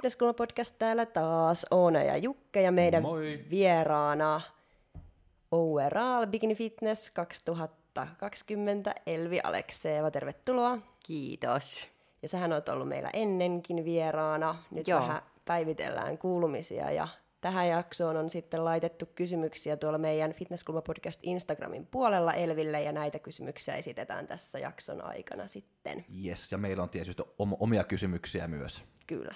Fitnesskulma podcast täällä taas. Oona ja Jukke ja meidän Moi. vieraana Overall Bikini Fitness 2020 Elvi Alekseeva. Tervetuloa. Kiitos. Ja sähän oot ollut meillä ennenkin vieraana. Nyt Joo. vähän päivitellään kuulumisia ja tähän jaksoon on sitten laitettu kysymyksiä tuolla meidän Fitnesskulma podcast Instagramin puolella Elville ja näitä kysymyksiä esitetään tässä jakson aikana sitten. Yes, ja meillä on tietysti om- omia kysymyksiä myös. Kyllä.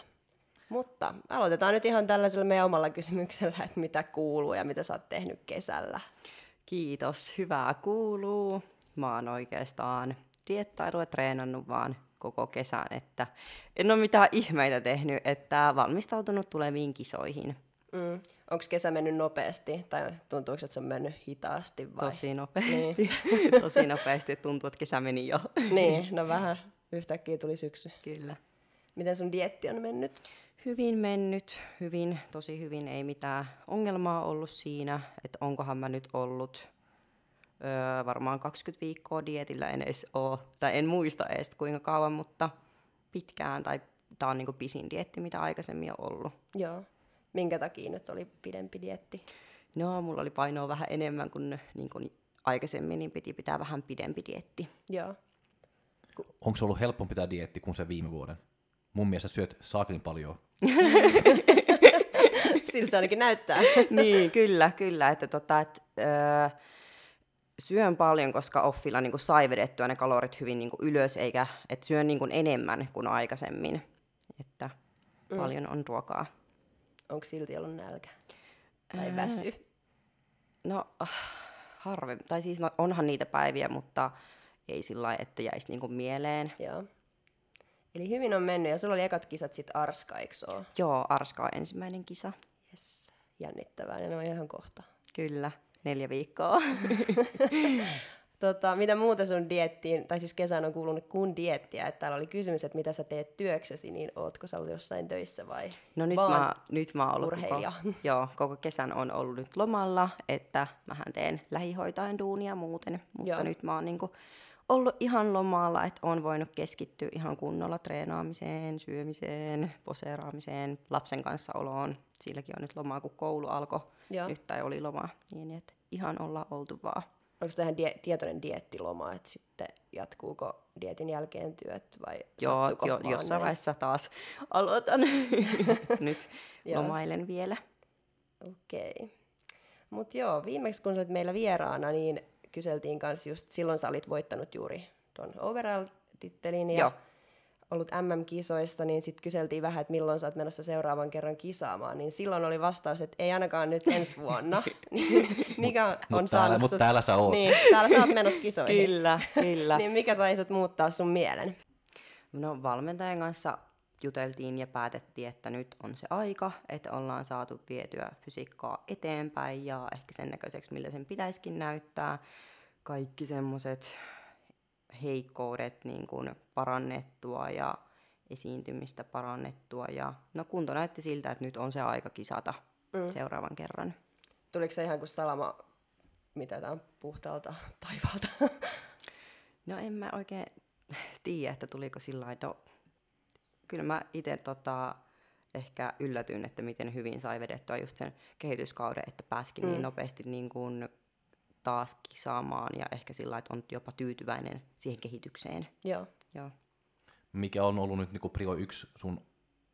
Mutta aloitetaan nyt ihan tällaisella meidän omalla kysymyksellä, että mitä kuuluu ja mitä sä oot tehnyt kesällä. Kiitos. Hyvää kuuluu. Mä oon oikeastaan diettailua treenannut vaan koko kesän, että en ole mitään ihmeitä tehnyt, että valmistautunut tuleviin kisoihin. Mm. Onko kesä mennyt nopeasti tai tuntuuko, että se on mennyt hitaasti vai? Tosi nopeasti. Tosi nopeasti. Tuntuu, että kesä meni jo. Niin, no vähän yhtäkkiä tuli syksy. Kyllä. Miten sun dietti on mennyt? Hyvin mennyt, hyvin, tosi hyvin, ei mitään ongelmaa ollut siinä, että onkohan mä nyt ollut öö, varmaan 20 viikkoa dietillä, en edes oo, tai en muista edes kuinka kauan, mutta pitkään, tai tää on niinku pisin dietti, mitä aikaisemmin on ollut. Joo. Minkä takia nyt oli pidempi dietti? No, mulla oli painoa vähän enemmän kuin, niin kuin aikaisemmin, niin piti pitää vähän pidempi dietti. Joo. Onko se ollut helpompi tämä dietti kuin se viime vuoden? Mun mielestä syöt saaklin paljon. Siltä se ainakin näyttää. niin, kyllä, kyllä. Että tota, et, öö, syön paljon, koska offilla niin sai vedettyä ne kalorit hyvin niin ylös, eikä et syön niin enemmän kuin aikaisemmin. Että mm. paljon on ruokaa. Onko silti ollut nälkä? Tai Ää, väsy? No, ah, harve, tai siis no, onhan niitä päiviä, mutta ei sillä lailla, että jäisi niin mieleen. Joo. Eli hyvin on mennyt ja sulla oli ekat kisat sit Arska, eikö? Joo, Arska on ensimmäinen kisa. Yes. Jännittävää, ja ne on ihan kohta. Kyllä, neljä viikkoa. Tota, mitä muuta sun diettiin, tai siis kesän on kuulunut kun diettiä, että täällä oli kysymys, että mitä sä teet työksesi, niin ootko sä ollut jossain töissä vai No nyt vaan mä, nyt mä oon ollut urheilija? Koko, joo, koko kesän on ollut nyt lomalla, että mähän teen lähihoitajan duunia muuten, mutta Joo. joo. nyt mä oon niinku ollut ihan lomalla, että on voinut keskittyä ihan kunnolla treenaamiseen, syömiseen, poseeraamiseen, lapsen kanssa oloon. Silläkin on nyt lomaa, kun koulu alkoi Joo. nyt tai oli loma, niin että ihan ollaan oltu vaan. Onko tähän die- tietoinen diettiloma, että sitten jatkuuko dietin jälkeen työt vai Joo, jo, jossain näin? vaiheessa taas aloitan. nyt lomailen vielä. Okei. Mutta joo, viimeksi kun olit meillä vieraana, niin kyseltiin kanssa just, silloin sä olit voittanut juuri tuon overall-tittelin ja Joo. Ollut MM-kisoissa, niin sitten kyseltiin vähän, että milloin sä oot menossa seuraavan kerran kisaamaan, niin silloin oli vastaus, että ei ainakaan nyt ensi vuonna. Niin mikä on mut saanut täällä- mut sut... täällä sä oot. Niin, täällä sä oot menossa kisoihin. Kyllä, kyllä. Niin mikä sai sut muuttaa sun mielen? No valmentajan kanssa juteltiin ja päätettiin, että nyt on se aika, että ollaan saatu vietyä fysiikkaa eteenpäin ja ehkä sen näköiseksi, millä sen pitäisikin näyttää. Kaikki semmoiset heikkoudet niin kuin parannettua ja esiintymistä parannettua. Ja no kunto näytti siltä, että nyt on se aika kisata mm. seuraavan kerran. Tuliko se ihan kuin salama, mitä tämä puhtaalta taivaalta? No en mä oikein tiedä, että tuliko sillä lailla. No, kyllä mä itse tota, ehkä yllätyin, että miten hyvin sai vedettyä just sen kehityskauden, että pääskin mm. niin nopeasti niin kuin taas kisaamaan ja ehkä sillä että on jopa tyytyväinen siihen kehitykseen. joo. Joo. Mikä on ollut nyt niinku prio yksi sun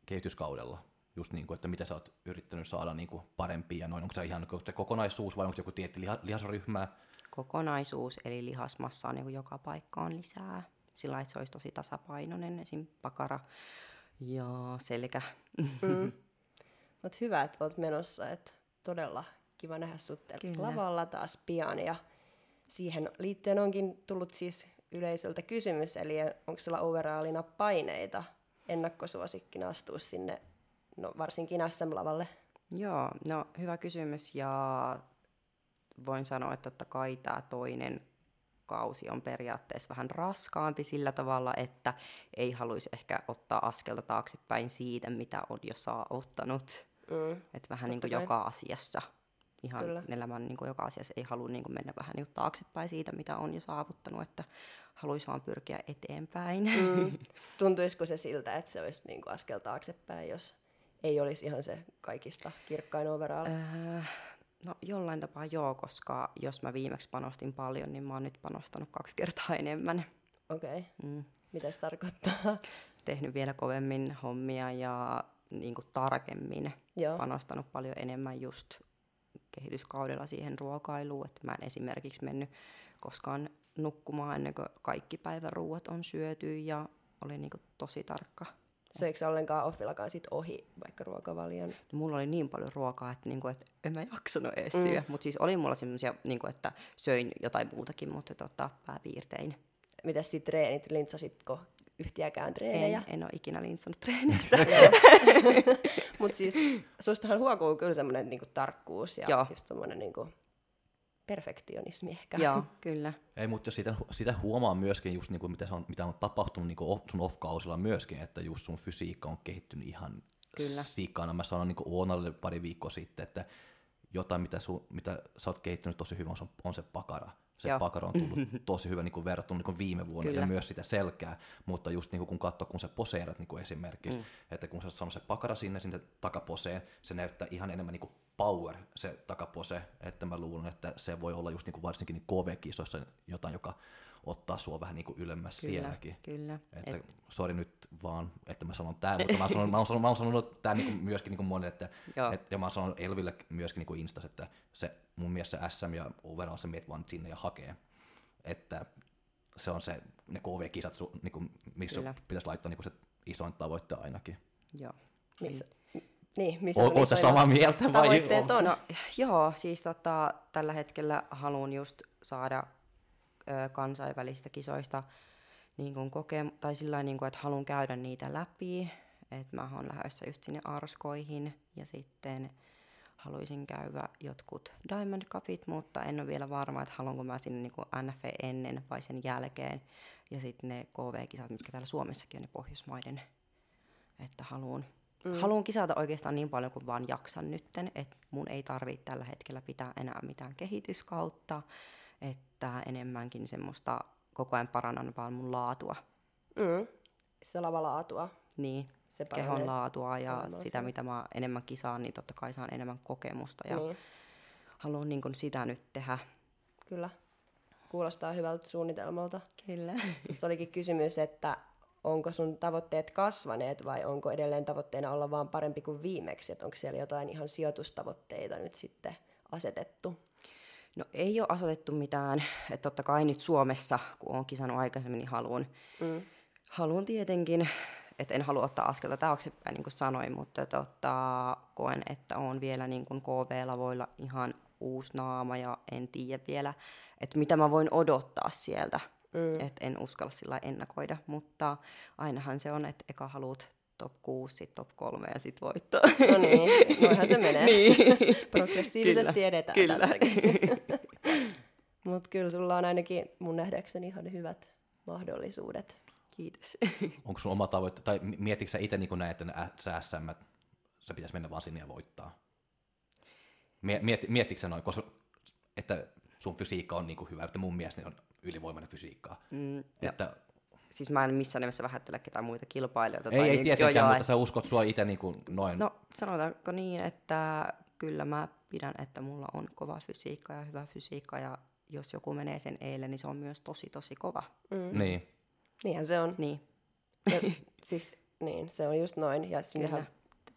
kehityskaudella? Just niin kuin, että mitä sä oot yrittänyt saada niinku parempia ja noin. Onko se ihan onko se kokonaisuus vai onko se joku tietty liha, lihasryhmä? Kokonaisuus, eli lihasmassaa niin kuin joka paikkaan lisää. Sillä että se olisi tosi tasapainoinen, esim. pakara ja selkä. Mm. Mutta hyvä, että olet menossa. Et todella kiva nähdä sut Kyllä. lavalla taas pian. Ja siihen liittyen onkin tullut siis yleisöltä kysymys, eli onko sulla overallina paineita ennakkosuosikkina astua sinne, no varsinkin SM-lavalle? Joo, no hyvä kysymys ja voin sanoa, että totta kai tämä toinen kasvukausi on periaatteessa vähän raskaampi sillä tavalla, että ei haluaisi ehkä ottaa askelta taaksepäin siitä, mitä on jo saavuttanut. Mm. Että vähän niin kuin kai. joka asiassa, ihan Kyllä. elämän niin kuin joka asiassa ei halua niin kuin mennä vähän niin kuin taaksepäin siitä, mitä on jo saavuttanut, että haluaisi vaan pyrkiä eteenpäin. Mm. Tuntuisiko se siltä, että se olisi niinku askel taaksepäin, jos ei olisi ihan se kaikista kirkkain overall? Öö, no jollain tapaa joo, koska jos mä viimeksi panostin paljon, niin mä oon nyt panostanut kaksi kertaa enemmän. Okei, okay. Mm. mitä se tarkoittaa? Tehnyt vielä kovemmin hommia ja niin kuin tarkemmin. Joo. Panostanut paljon enemmän just kehityskaudella siihen ruokailuun. Että mä en esimerkiksi mennyt koskaan nukkumaan ennen kuin kaikki päivän ruuat on syöty ja olin niin kuin tosi tarkka. Söikö sä ollenkaan offillakaan sit ohi vaikka ruokavalion? No, mulla oli niin paljon ruokaa, että, niinku, että en mä jaksanut edes mm. syödä. Mutta siis oli mulla semmoisia, niinku, että söin jotain muutakin, mutta tota, pääpiirtein. Mitäs sit treenit? Lintsasitko yhtiäkään treenejä? En, en ole ikinä lintsannut treenistä. Mutta siis sustahan huokuu kyllä semmoinen niinku tarkkuus ja Joo. just semmoinen niinku perfektionismi ehkä. Joo, kyllä. Ei, mutta sitä, sitä huomaa myöskin just niinku, mitä, se on, mitä on tapahtunut niinku off- sun off-kausilla myöskin, että just sun fysiikka on kehittynyt ihan Kyllä. sikana. Mä sanoin niinku Oonalle pari viikkoa sitten, että jotain, mitä, su, mitä sä oot kehittynyt tosi hyvin, on, on se pakara. Se Joo. pakara on tullut tosi hyvä niin verrattuna niin viime vuonna Kyllä. ja myös sitä selkää, mutta just niin kun katsoo, kun sä poseerat niin esimerkiksi, mm. että kun sä oot saanut se pakara sinne, sinne takaposeen, se näyttää ihan enemmän niin power se takapose, että mä luulen, että se voi olla just niin varsinkin niin KV-kisoissa jotain, joka ottaa sua vähän niin ylemmäs Kyllä, sielläkin. kyllä. Että, Et- sori nyt vaan, että mä sanon tämän, mutta mä oon sanonut, mä oon sanonut, mä oon sanonut tämän niin myöskin niin monelle, että, Joo. et, ja mä oon sanonut Elville myöskin niin Instas, että se, mun mielestä se SM ja overall se meet vaan sinne ja hakee. Että se on se, ne KV-kisat, su, niin kuin, missä Kyllä. pitäisi laittaa niin kuin se isoin tavoitte ainakin. Joo. Missä, niin, missä Oletko isoimmat samaa mieltä vai? tavoitteet on? No, joo, siis tota, tällä hetkellä haluan just saada kansainvälistä kisoista niin kun koke- tai sillä niin kun, että haluan käydä niitä läpi. Että mä oon lähdössä just sinne Arskoihin ja sitten haluaisin käydä jotkut Diamond Cupit, mutta en ole vielä varma, että haluanko mä sinne niin NF ennen vai sen jälkeen. Ja sitten ne KV-kisat, mitkä täällä Suomessakin on ne Pohjoismaiden, että haluan Mm. Haluan kisata oikeastaan niin paljon kuin vaan jaksan nytten, että mun ei tarvitse tällä hetkellä pitää enää mitään kehityskautta, että enemmänkin semmoista koko ajan parannan vaan mun laatua. Mm. Sitä lavalaatua. Niin, Se kehon laatua ja sitä, siellä. mitä mä enemmän kisaan, niin totta kai saan enemmän kokemusta ja Niin, haluan niin kuin sitä nyt tehdä. kyllä. Kuulostaa hyvältä suunnitelmalta. Kyllä. Tuossa olikin kysymys, että onko sun tavoitteet kasvaneet vai onko edelleen tavoitteena olla vaan parempi kuin viimeksi? Että onko siellä jotain ihan sijoitustavoitteita nyt sitten asetettu? No ei ole asetettu mitään, että totta kai nyt Suomessa, kun olen kisannut aikaisemmin, niin haluan, Mm. haluan tietenkin, että en halua ottaa askelta taaksepäin, niin kuin sanoin, mutta tota, koen, että on vielä niin kuin KV-lavoilla ihan uusi naama ja en tiedä vielä, että mitä mä voin odottaa sieltä. Mm. Että en uskalla sillä ennakoida, mutta ainahan se on, että eka haluat top 6, sitten top 3 ja sitten voittaa. No niin, noinhan se menee. Niin. Progressiivisesti Kyllä, edetään kyllä. tässäkin. Mutta kyllä sulla on ainakin mun nähdäkseni ihan hyvät mahdollisuudet. Kiitos. Onko sun oma tavoite, tai mi- mietitkö sä itse niin näin, että sä SM, se pitäisi mennä vaan sinne ja voittaa? Mie- Miet, mietitkö sä noin, koska, että sun fysiikka on niin kuin hyvä, että mun mielestä ne on ylivoimainen fysiikka. Mm, Että, siis mä en missään nimessä vähättele ketään muita kilpailijoita. ei, tai ei niin- tietenkään, joo, joo, mutta sä uskot sua itse niin kuin noin. No sanotaanko niin, että kyllä mä pidän, että mulla on kova fysiikka ja hyvä fysiikka ja jos joku menee sen eilen, niin se on myös tosi tosi kova. Mm. Niin. Niinhän se on. Niin, Se, siis, niin, se on just noin. Ja sinnehän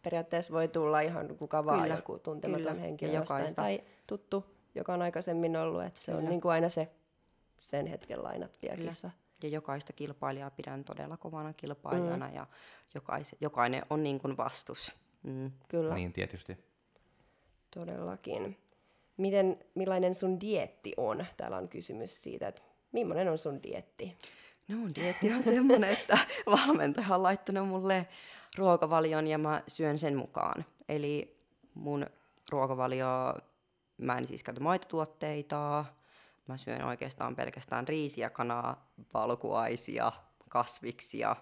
periaatteessa voi tulla ihan kuka vaan Kyllä, joku tuntematon kyllä. henkilö jostain, tai tuttu, joka on aikaisemmin ollut. Että se on Kyllä. niin kuin aina se sen hetken lainappia Kyllä. kissa. Ja jokaista kilpailijaa pidän todella kovana kilpailijana mm. ja jokais, jokainen on niin kuin vastus. Mm. Kyllä, Niin, tietysti. todellakin. Miten, millainen sun dietti on? Täällä on kysymys siitä, että millainen on sun dietti? No mun dieetti on semmoinen, että valmentaja on laittanut mulle ruokavalion ja mä syön sen mukaan. Eli mun ruokavalio, mä en siis käytä maitotuotteita, mä syön oikeastaan pelkästään riisiä, kanaa, valkuaisia, kasviksia,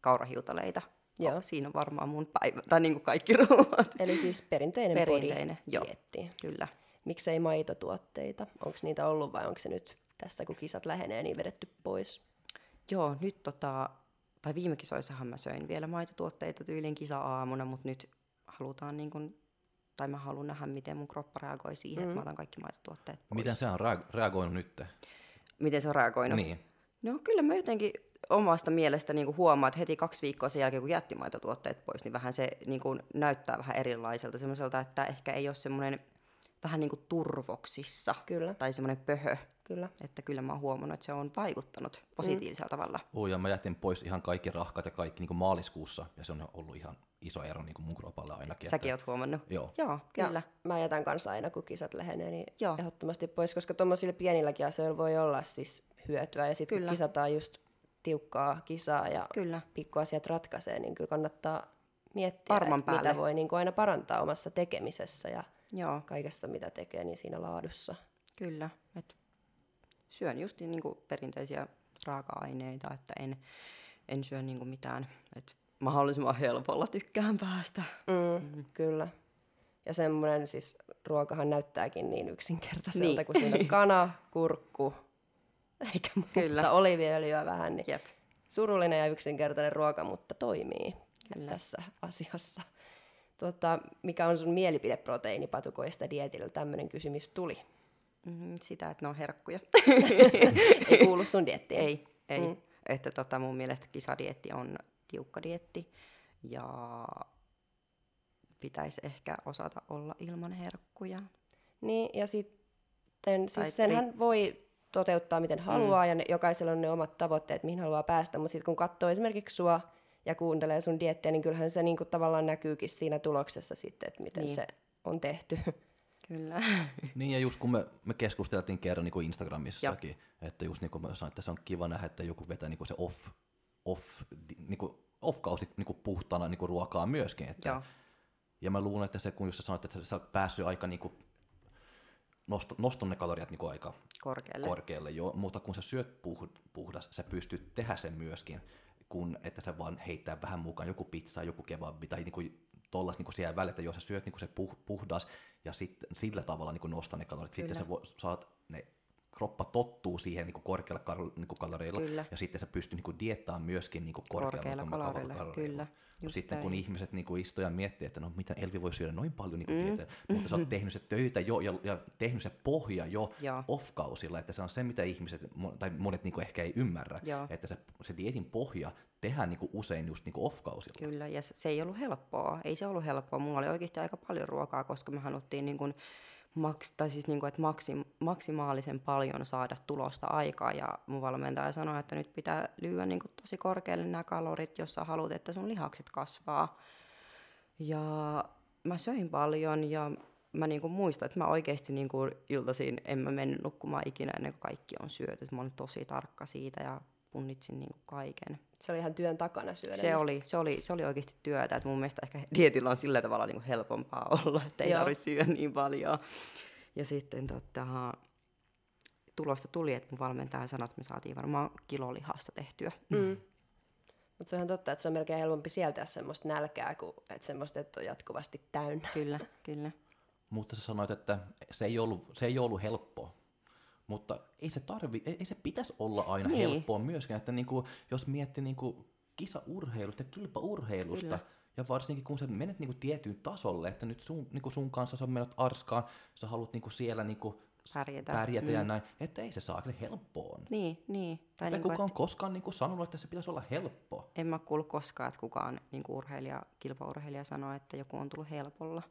kaurahiutaleita. Joo. Oh, siinä on varmaan mun päivä, tai niin kuin kaikki ruoat. Eli siis perinteinen, Perinteinen, joo. Kyllä. Miksei maitotuotteita? Onko niitä ollut vai onko se nyt tässä kun kisat lähenee niin vedetty pois? Joo, nyt tota, tai viime kisoissahan mä söin vielä maitotuotteita tyylin kisa-aamuna, mutta nyt halutaan niin kuin, tai mä haluan nähdä, miten mun kroppa reagoi siihen, mm. että mä otan kaikki maitotuotteet pois. Miten se on rea- reagoinut nyt? Miten se on reagoinut? Niin. No kyllä mä jotenkin omasta mielestä niin huomaan, että heti kaksi viikkoa sen jälkeen, kun jätti maitotuotteet pois, niin vähän se niin kuin näyttää vähän erilaiselta. Semmoiselta, että ehkä ei ole semmoinen vähän niin kuin turvoksissa Kyllä, tai semmoinen pöhö. kyllä. Että kyllä mä oon huomannut, että se on vaikuttanut positiivisella mm. tavalla. Oh, ja mä jätin pois ihan kaikki rahkat ja kaikki niin kuin maaliskuussa, ja se on ollut ihan iso ero niin kuin mun kropalle ainakin. Säkin oot huomannut? Joo. Joo, kyllä. Ja mä jätän kanssa aina, kun kisat lähenee, niin Joo. Ehdottomasti pois, koska tuommoisilla pienilläkin asioilla voi olla siis hyötyä. Ja sitten kun kisataan just tiukkaa kisaa ja Kyllä. pikkuasiat ratkaisee, niin kyllä kannattaa miettiä, Varman että mitä päälle. voi niin kuin aina parantaa omassa tekemisessä ja Joo, kaikessa, mitä tekee, niin siinä laadussa. kyllä. Et syön just niin kuin perinteisiä raaka-aineita, että en, en syö niin kuin mitään. Et mahdollisimman helpolla tykkään päästä. Mm, mm. Kyllä. Ja semmoinen siis ruokahan näyttääkin niin yksinkertaiselta, Niin. kun siinä on kana, kurkku, eikä muuta Kyllä. oliiviöljyä vähän, niin Jep. surullinen ja yksinkertainen ruoka, mutta toimii Kyllä. tässä asiassa. Tota, mikä on sun mielipide proteiinipatukoista dietillä? Tämmöinen kysymys tuli. Mm, sitä, että ne on herkkuja. Ei kuulu sun diettiin. ei, ei. Mm. Että tota, mun mielestä kisadietti on tiukka dietti ja pitäisi ehkä osata olla ilman herkkuja. Niin, ja sitten Tai siis senhän voi toteuttaa miten haluaa, Mm. ja ne, jokaisella on ne omat tavoitteet, mihin haluaa päästä, mutta sitten kun katsoo esimerkiksi sua ja kuuntelee sun diettiä, niin kyllähän se niinku tavallaan näkyykin siinä tuloksessa sitten, että miten Niin. niin. se on tehty. Kyllä. Niin ja just kun me, me keskusteltiin kerran niin kuin Instagramissakin, että just niin kuin mä sanoin, että se on kiva nähdä, että joku vetää niin kuin se off, off, niin kuin off-kausi niin kuin puhtaana niin kuin ruokaa myöskin. Että, Joo. ja mä luulen, että se kun just sä sanoit, että sä oot päässyt aika niin kuin nosto, noston ne kaloriat niin kuin aika Korkealle. korkealle jo, mutta kun sä syöt puh, puhdas, sä pystyt tehdä sen myöskin, kun että sä vaan heittää vähän mukaan joku pizza, joku kebabi tai niinku tollas niinku siellä välillä, että jos sä syöt niinku se puh, puhdas ja sitten sillä tavalla niinku nostaa ne kalorit, sitten sä vo, saat ne kroppa tottuu siihen niinku korkealla kal, niinku kaloreilla Kyllä. ja sitten sä pystyt niinku diettaamaan myöskin niinku korkealla, Korkeilla kal- kaloreilla, kaloreilla. kyllä. No sitten kun ihmiset niinku istuu ja miettii, että no miten Elvi voi syödä noin paljon niinku mm. mutta sä oot tehnyt se töitä jo ja, ja tehnyt se pohja jo Joo. off-kausilla, että se on se, mitä ihmiset, tai monet niinku ehkä ei ymmärrä, Joo. että se, se dietin pohja tehdään niinku usein just niinku off-kausilla. Kyllä, ja se se ei ollut helppoa. Ei se ollut helppoa. Mulla oli oikeasti aika paljon ruokaa, koska me haluttiin niin kuin maks, tai siis niin kuin, että maksim, maksimaalisen paljon saada tulosta aikaa. Ja mun valmentaja sanoi, että nyt pitää lyödä niin kuin tosi korkealle nämä kalorit, jos sä haluat, että sun lihakset kasvaa. Ja mä söin paljon ja mä niinku muistan, että mä oikeasti niinku iltaisin en mä mennyt nukkumaan ikinä ennen kuin kaikki on syöty. Mä olin tosi tarkka siitä ja punnitsin niinku kaiken. Se oli ihan työn takana syödä. Se oli, se, oli, se oli oikeasti työtä, että mun mielestä ehkä dietillä on sillä tavalla niin helpompaa olla, että ei Joo. tarvitse syödä niin paljon. Ja sitten tota, tulosta tuli, että mun valmentaja sanoi, että me saatiin varmaan kilolihasta tehtyä. Mm. Mutta se on ihan totta, että se on melkein helpompi sieltää semmoista nälkää, kuin että semmoista, että on jatkuvasti täynnä. Kyllä, kyllä. Mutta sä sanoit, että se ei ollut, se ei ollut helppoa. Mutta ei se, tarvi, ei, ei se pitäisi olla aina Niin. niin. helppoa myöskään, että niinku, jos miettii niinku kisaurheilusta ja kilpaurheilusta, Kyllä. ja varsinkin kun sä menet niinku tietyn tasolle, että nyt sun, niinku sun kanssa sä menet Arskaan, sä haluat niinku siellä niinku Pärjätä. pärjätä Mm. ja näin, että ei se saa kyllä helppoa. Niin, niin. Tai Tai niin kukaan kuin, on koskaan niinku sanonut, että se pitäisi olla helppoa. en mä kuullut koskaan, että kukaan niin kuin urheilija, kilpaurheilija sanoo, että joku on tullut helpolla.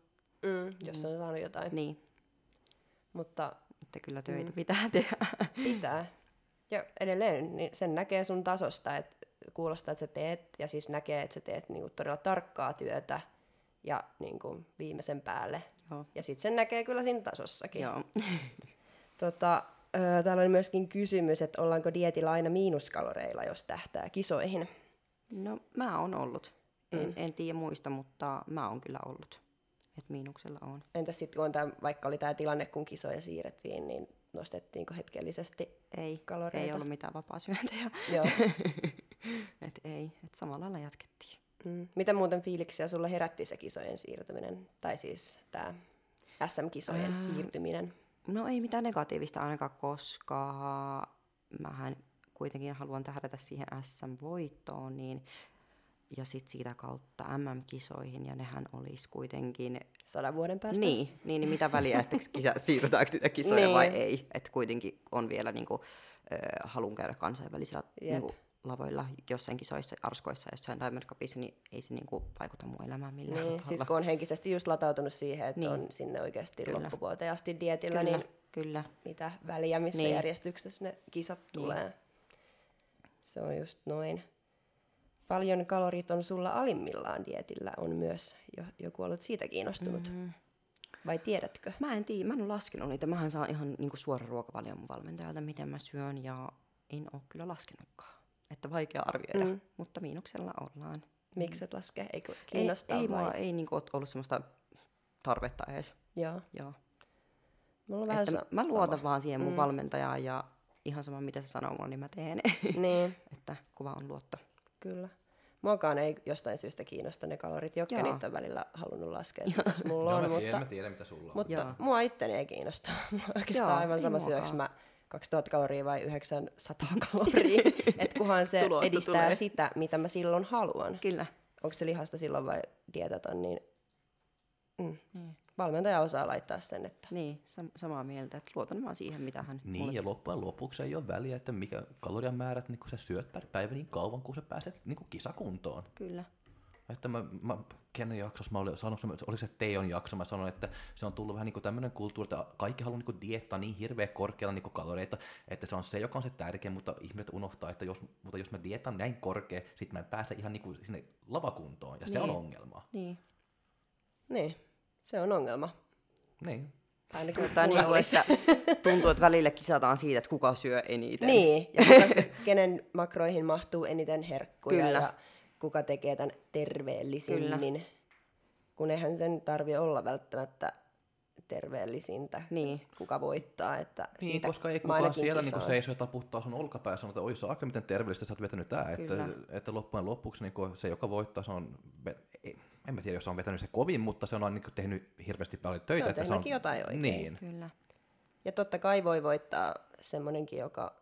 Mm. Jos on saanut jotain. Niin, Mutta että kyllä töitä mm. pitää tehdä. pitää. Ja edelleen niin sen näkee sun tasosta, että kuulostaa, että sä teet, ja siis näkee, että sä teet niinku todella tarkkaa työtä ja niinku viimeisen päälle. Joo. Ja sitten sen näkee kyllä siinä tasossakin. Joo. Tota, ö, täällä oli myöskin kysymys, että ollaanko dietillä aina miinuskaloreilla, jos tähtää kisoihin. No mä oon ollut. En, mm. en tiedä muista, mutta mä oon kyllä ollut. Että miinuksella on. Entäs sitten kun on tää, vaikka oli tämä tilanne, kun kisoja siirrettiin, niin nostettiinko hetkellisesti Ei, kaloreita? ei ollut mitään vapaasyöntejä. Joo. et ei, et samalla lailla jatkettiin. Mm. Mitä muuten fiiliksiä sulla herätti se kisojen siirtyminen? Tai siis tämä SM-kisojen Ää. siirtyminen? No ei mitään negatiivista ainakaan, koska mähän kuitenkin haluan tähdätä siihen SM-voittoon, niin ja sitten siitä kautta MM-kisoihin, ja nehän olisi kuitenkin... Sadan vuoden päästä? Niin, niin, niin mitä väliä, että kisa, siirrytäänkö niitä kisoja niin. vai Niin. ei. Että kuitenkin on vielä niinku, halun käydä kansainvälisillä Jep. niinku, lavoilla jossain kisoissa, arskoissa, jossain Diamond Cupissa, niin ei se niinku vaikuta mun elämään millään Niin, tavalla. siis kun on henkisesti just latautunut siihen, että Niin. on sinne oikeasti Kyllä. loppuvuoteen asti dietillä, kyllä, niin kyllä. mitä väliä, missä Niin. järjestyksessä ne kisat tulee. Se on just noin. Paljon kalorit on sulla alimmillaan dietillä, on myös jo, joku ollut siitä kiinnostunut. Mm. Vai tiedätkö? Mä en tiedä, mä en ole laskenut niitä. Mähän saan ihan niinku suora ruokavalio mun valmentajalta, miten mä syön, ja en ole kyllä laskenutkaan. Että vaikea arvioida, Mm. mm. mutta miinuksella ollaan. Miksi et laske? Eikö Ei, kiinnostaa ei, vai? mua, ei niinku ollut semmoista tarvetta edes. Joo. Joo. Mulla on vähän Että sa- mä sama. luotan vaan siihen mun Mm. mm. valmentajaan ja ihan sama mitä se sanoo mulle, niin mä teen. Niin, että kuva on luotto. kyllä. Muakaan ei jostain syystä kiinnosta ne kalorit. Joo. niitä on välillä halunnut laskea, mitäs mulla Joo, on, mä, mutta, tiedän, mä tiedän, mitä sulla on. mutta Joo. mua itteni ei kiinnosta. Mua oikeastaan Joo, aivan sama syöks mä 2000 kaloria vai 900 kaloria, että kunhan se Tulosta edistää tulee. sitä, mitä mä silloin haluan. Kyllä. Onko se lihasta silloin vai dietaton, niin mm. Niin, valmentaja osaa laittaa sen, että niin sam- samaa mieltä, että luotan vaan siihen, mitä hän Niin, mulle... ja loppujen lopuksi ei ole väliä, että mikä kalorian määrät, niin kun sä syöt per päivä niin kauan, kun sä pääset niin kuin kisakuntoon. Kyllä. Että mä, mä kenen jaksossa mä olin sanonut, oliko se Teijon jakso, mä sanoin, että se on tullut vähän niin kuin tämmöinen kulttuuri, että kaikki haluaa niin kuin diettaa niin hirveän korkealla niin kuin kaloreita, että se on se, joka on se tärkeä, mutta ihmiset unohtaa, että jos, mutta jos mä dietan näin korkea, sit mä en pääse ihan niin kuin sinne lavakuntoon, ja se on Niin. ongelma. Niin. niin, se on ongelma. Niin. Ainakin mulla niin että tuntuu, että välillä kisataan siitä, että kuka syö eniten. Niin, ja kuka kenen makroihin mahtuu eniten herkkuja Kyllä. ja kuka tekee tämän terveellisimmin. Kun eihän sen tarvi olla välttämättä terveellisintä, Niin. kuka voittaa. Että Niin, siitä koska ei kukaan siellä niin seisoo ja taputtaa sun olkapää ja sanoo, että oi saakka miten terveellistä sä oot vetänyt tää. Että, Kyllä. että loppujen lopuksi niin se, joka voittaa, se on, ei- en mä tiedä, jos se on vetänyt se kovin, mutta se on aina niin tehnyt hirveästi paljon töitä. on että tehnyt jotain oikein. Niin. Kyllä. Ja totta kai voi voittaa semmonenkin, joka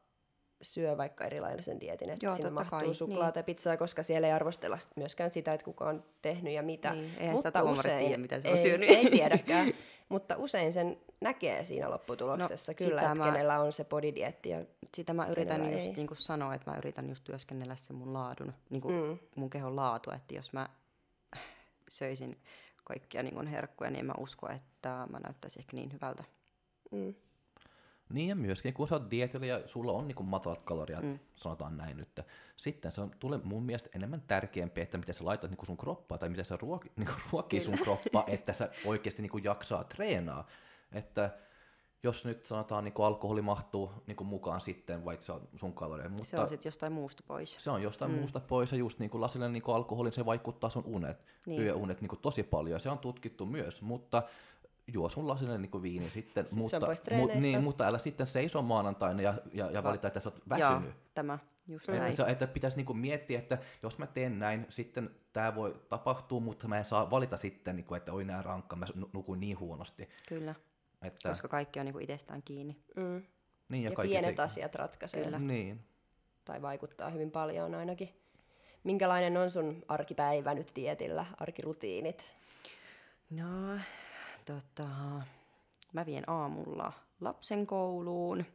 syö vaikka erilaisen dietin, että Joo, sinne mahtuu kai, suklaata ja pizzaa, koska siellä ei arvostella myöskään sitä, että kuka on tehnyt ja mitä. Niin, eihän sitä tuomarit tiedä, mitä se on ei, syönyt. Ei tiedäkään, mutta usein sen näkee siinä lopputuloksessa No, kyllä, että mä- kenellä on se bodydietti. Ja, Sitä mä yritän just ei. niin kuin sanoa, että mä yritän just työskennellä sen mun laadun, niin kuin Mm. mun kehon laatu, että jos mä söisin kaikkia niin herkkuja, niin en mä usko, että mä näyttäisin ehkä niin hyvältä. mm, Niin ja myöskin kun sä oot dietillä ja sulla on niin matalat kaloriat, mm. Mm. sanotaan näin nyt, sitten se on tulee mun mielestä enemmän tärkeämpi, että miten sä laitat niin sun kroppaa tai miten sä ruoki, niin ruokii sun kroppaa, että sä oikeasti niin jaksaa treenaa. Että jos nyt sanotaan niin alkoholi mahtuu niin mukaan sitten, vaikka se on sun kaloreja, mutta Se on sitten jostain muusta pois. se on jostain mm. muusta pois ja just niin kuin lasillinen niin alkoholin se vaikuttaa sun unet, niin. Niin. yöunet niin kuin tosi paljon ja se on tutkittu myös, mutta juo sun lasillinen niin viini sitten, on mutta, mu, niin, mutta älä sitten seiso maanantaina ja, ja, ja valita, että sä oot väsynyt. Joo, tämä, just Että, näin. se, että pitäisi niinku miettiä, että jos mä teen näin, sitten tämä voi tapahtua, mutta mä en saa valita sitten, niinku, että oi nää rankka, mä nu- nukuin niin huonosti. Kyllä, Että, koska kaikki on niin kuin itsestään kiinni. mm. niin, Ja, kaikki pienet te- asiat ratkaisee Kyllä. Niin. tai vaikuttaa hyvin paljon ainakin. Minkälainen on sun arkipäivä nyt dietillä, arkirutiinit? No, tota, mä vien aamulla lapsen kouluun.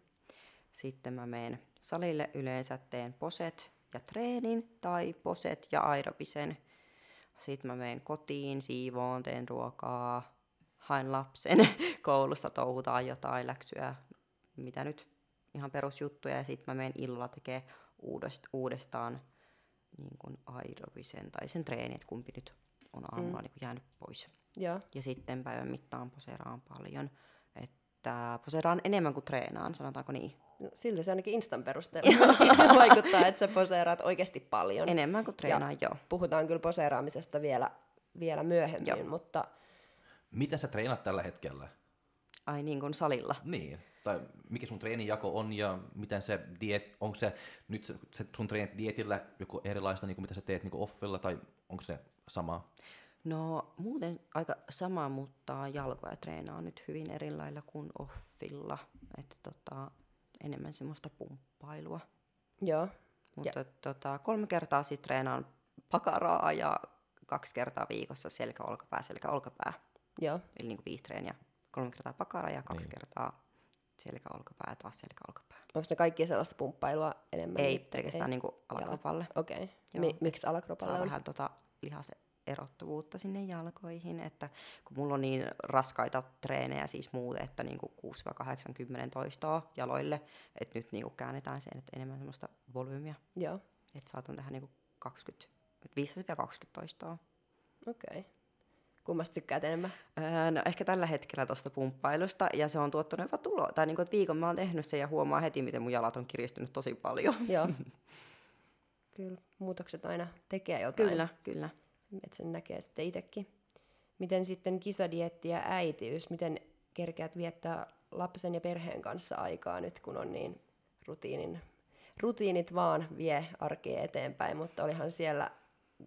Sitten mä menen salille yleensä teen poset ja treenin tai poset ja aerobisen. Sitten mä menen kotiin, siivoon, teen ruokaa, haen lapsen koulusta, touhutaan jotain läksyä, mitä nyt ihan perusjuttuja. Ja sitten mä menen illalla tekee uudest, uudestaan niin kuin aerobisen tai sen treeni, että kumpi nyt on aamulla mm. niin jäänyt pois. Joo. Ja sitten päivän mittaan poseeraan paljon. Että poseeraan enemmän kuin treenaan, sanotaanko niin. No, siltä se ainakin Instan perusteella vaikuttaa, että sä poseeraat oikeasti paljon. Enemmän kuin treenaan, joo. Puhutaan kyllä poseeraamisesta vielä, vielä myöhemmin, Joo. mutta Miten sä treenat tällä hetkellä? Ai niin kuin salilla. Niin. tai mikä sun treenijako on ja miten se diet, onko se nyt se, sun treenit dietillä joku erilaista, niin kuin mitä sä teet niin kuin offilla, tai onko se sama? No muuten aika sama, mutta jalkoja treenaa nyt hyvin eri lailla kuin offilla. Että tota, enemmän semmoista pumppailua. Joo. Mutta tota, kolme kertaa sitten treenaan pakaraa ja kaksi kertaa viikossa selkä, olkapää, selkä, olkapää. Joo. Eli niin kuin viisi treeniä. Kolme kertaa pakaraa ja kaksi niin. kertaa selkä, olkapää ja taas selkä, olkapää. Onko ne kaikki sellaista pumppailua enemmän? Ei, pelkästään niin kuin alakropalle. Okei. Okay. Mi- miksi alakropalle Saa on? vähän tota lihase erottuvuutta sinne jalkoihin, että kun mulla on niin raskaita treenejä siis muuten, että niin 6-80 toistoa jaloille, että nyt niin käännetään sen, että enemmän semmoista volyymiä, Joo. että saatan tehdä niin 20, 15-20 toistoa. Okei. Okay. Kummasta tykkäät enemmän? Öö, no ehkä tällä hetkellä tuosta pumppailusta, ja se on tuottanut jopa tuloa. Tai niin kuin, että viikon mä oon tehnyt sen ja huomaa heti, miten mun jalat on kiristynyt tosi paljon. Joo. Kyllä, muutokset aina tekee jotain. Kyllä, kyllä. Että sen näkee sitten itsekin. Miten sitten kisadietti ja äitiys, miten kerkeät viettää lapsen ja perheen kanssa aikaa nyt, kun on niin rutiinin, rutiinit vaan vie arkea eteenpäin, mutta olihan siellä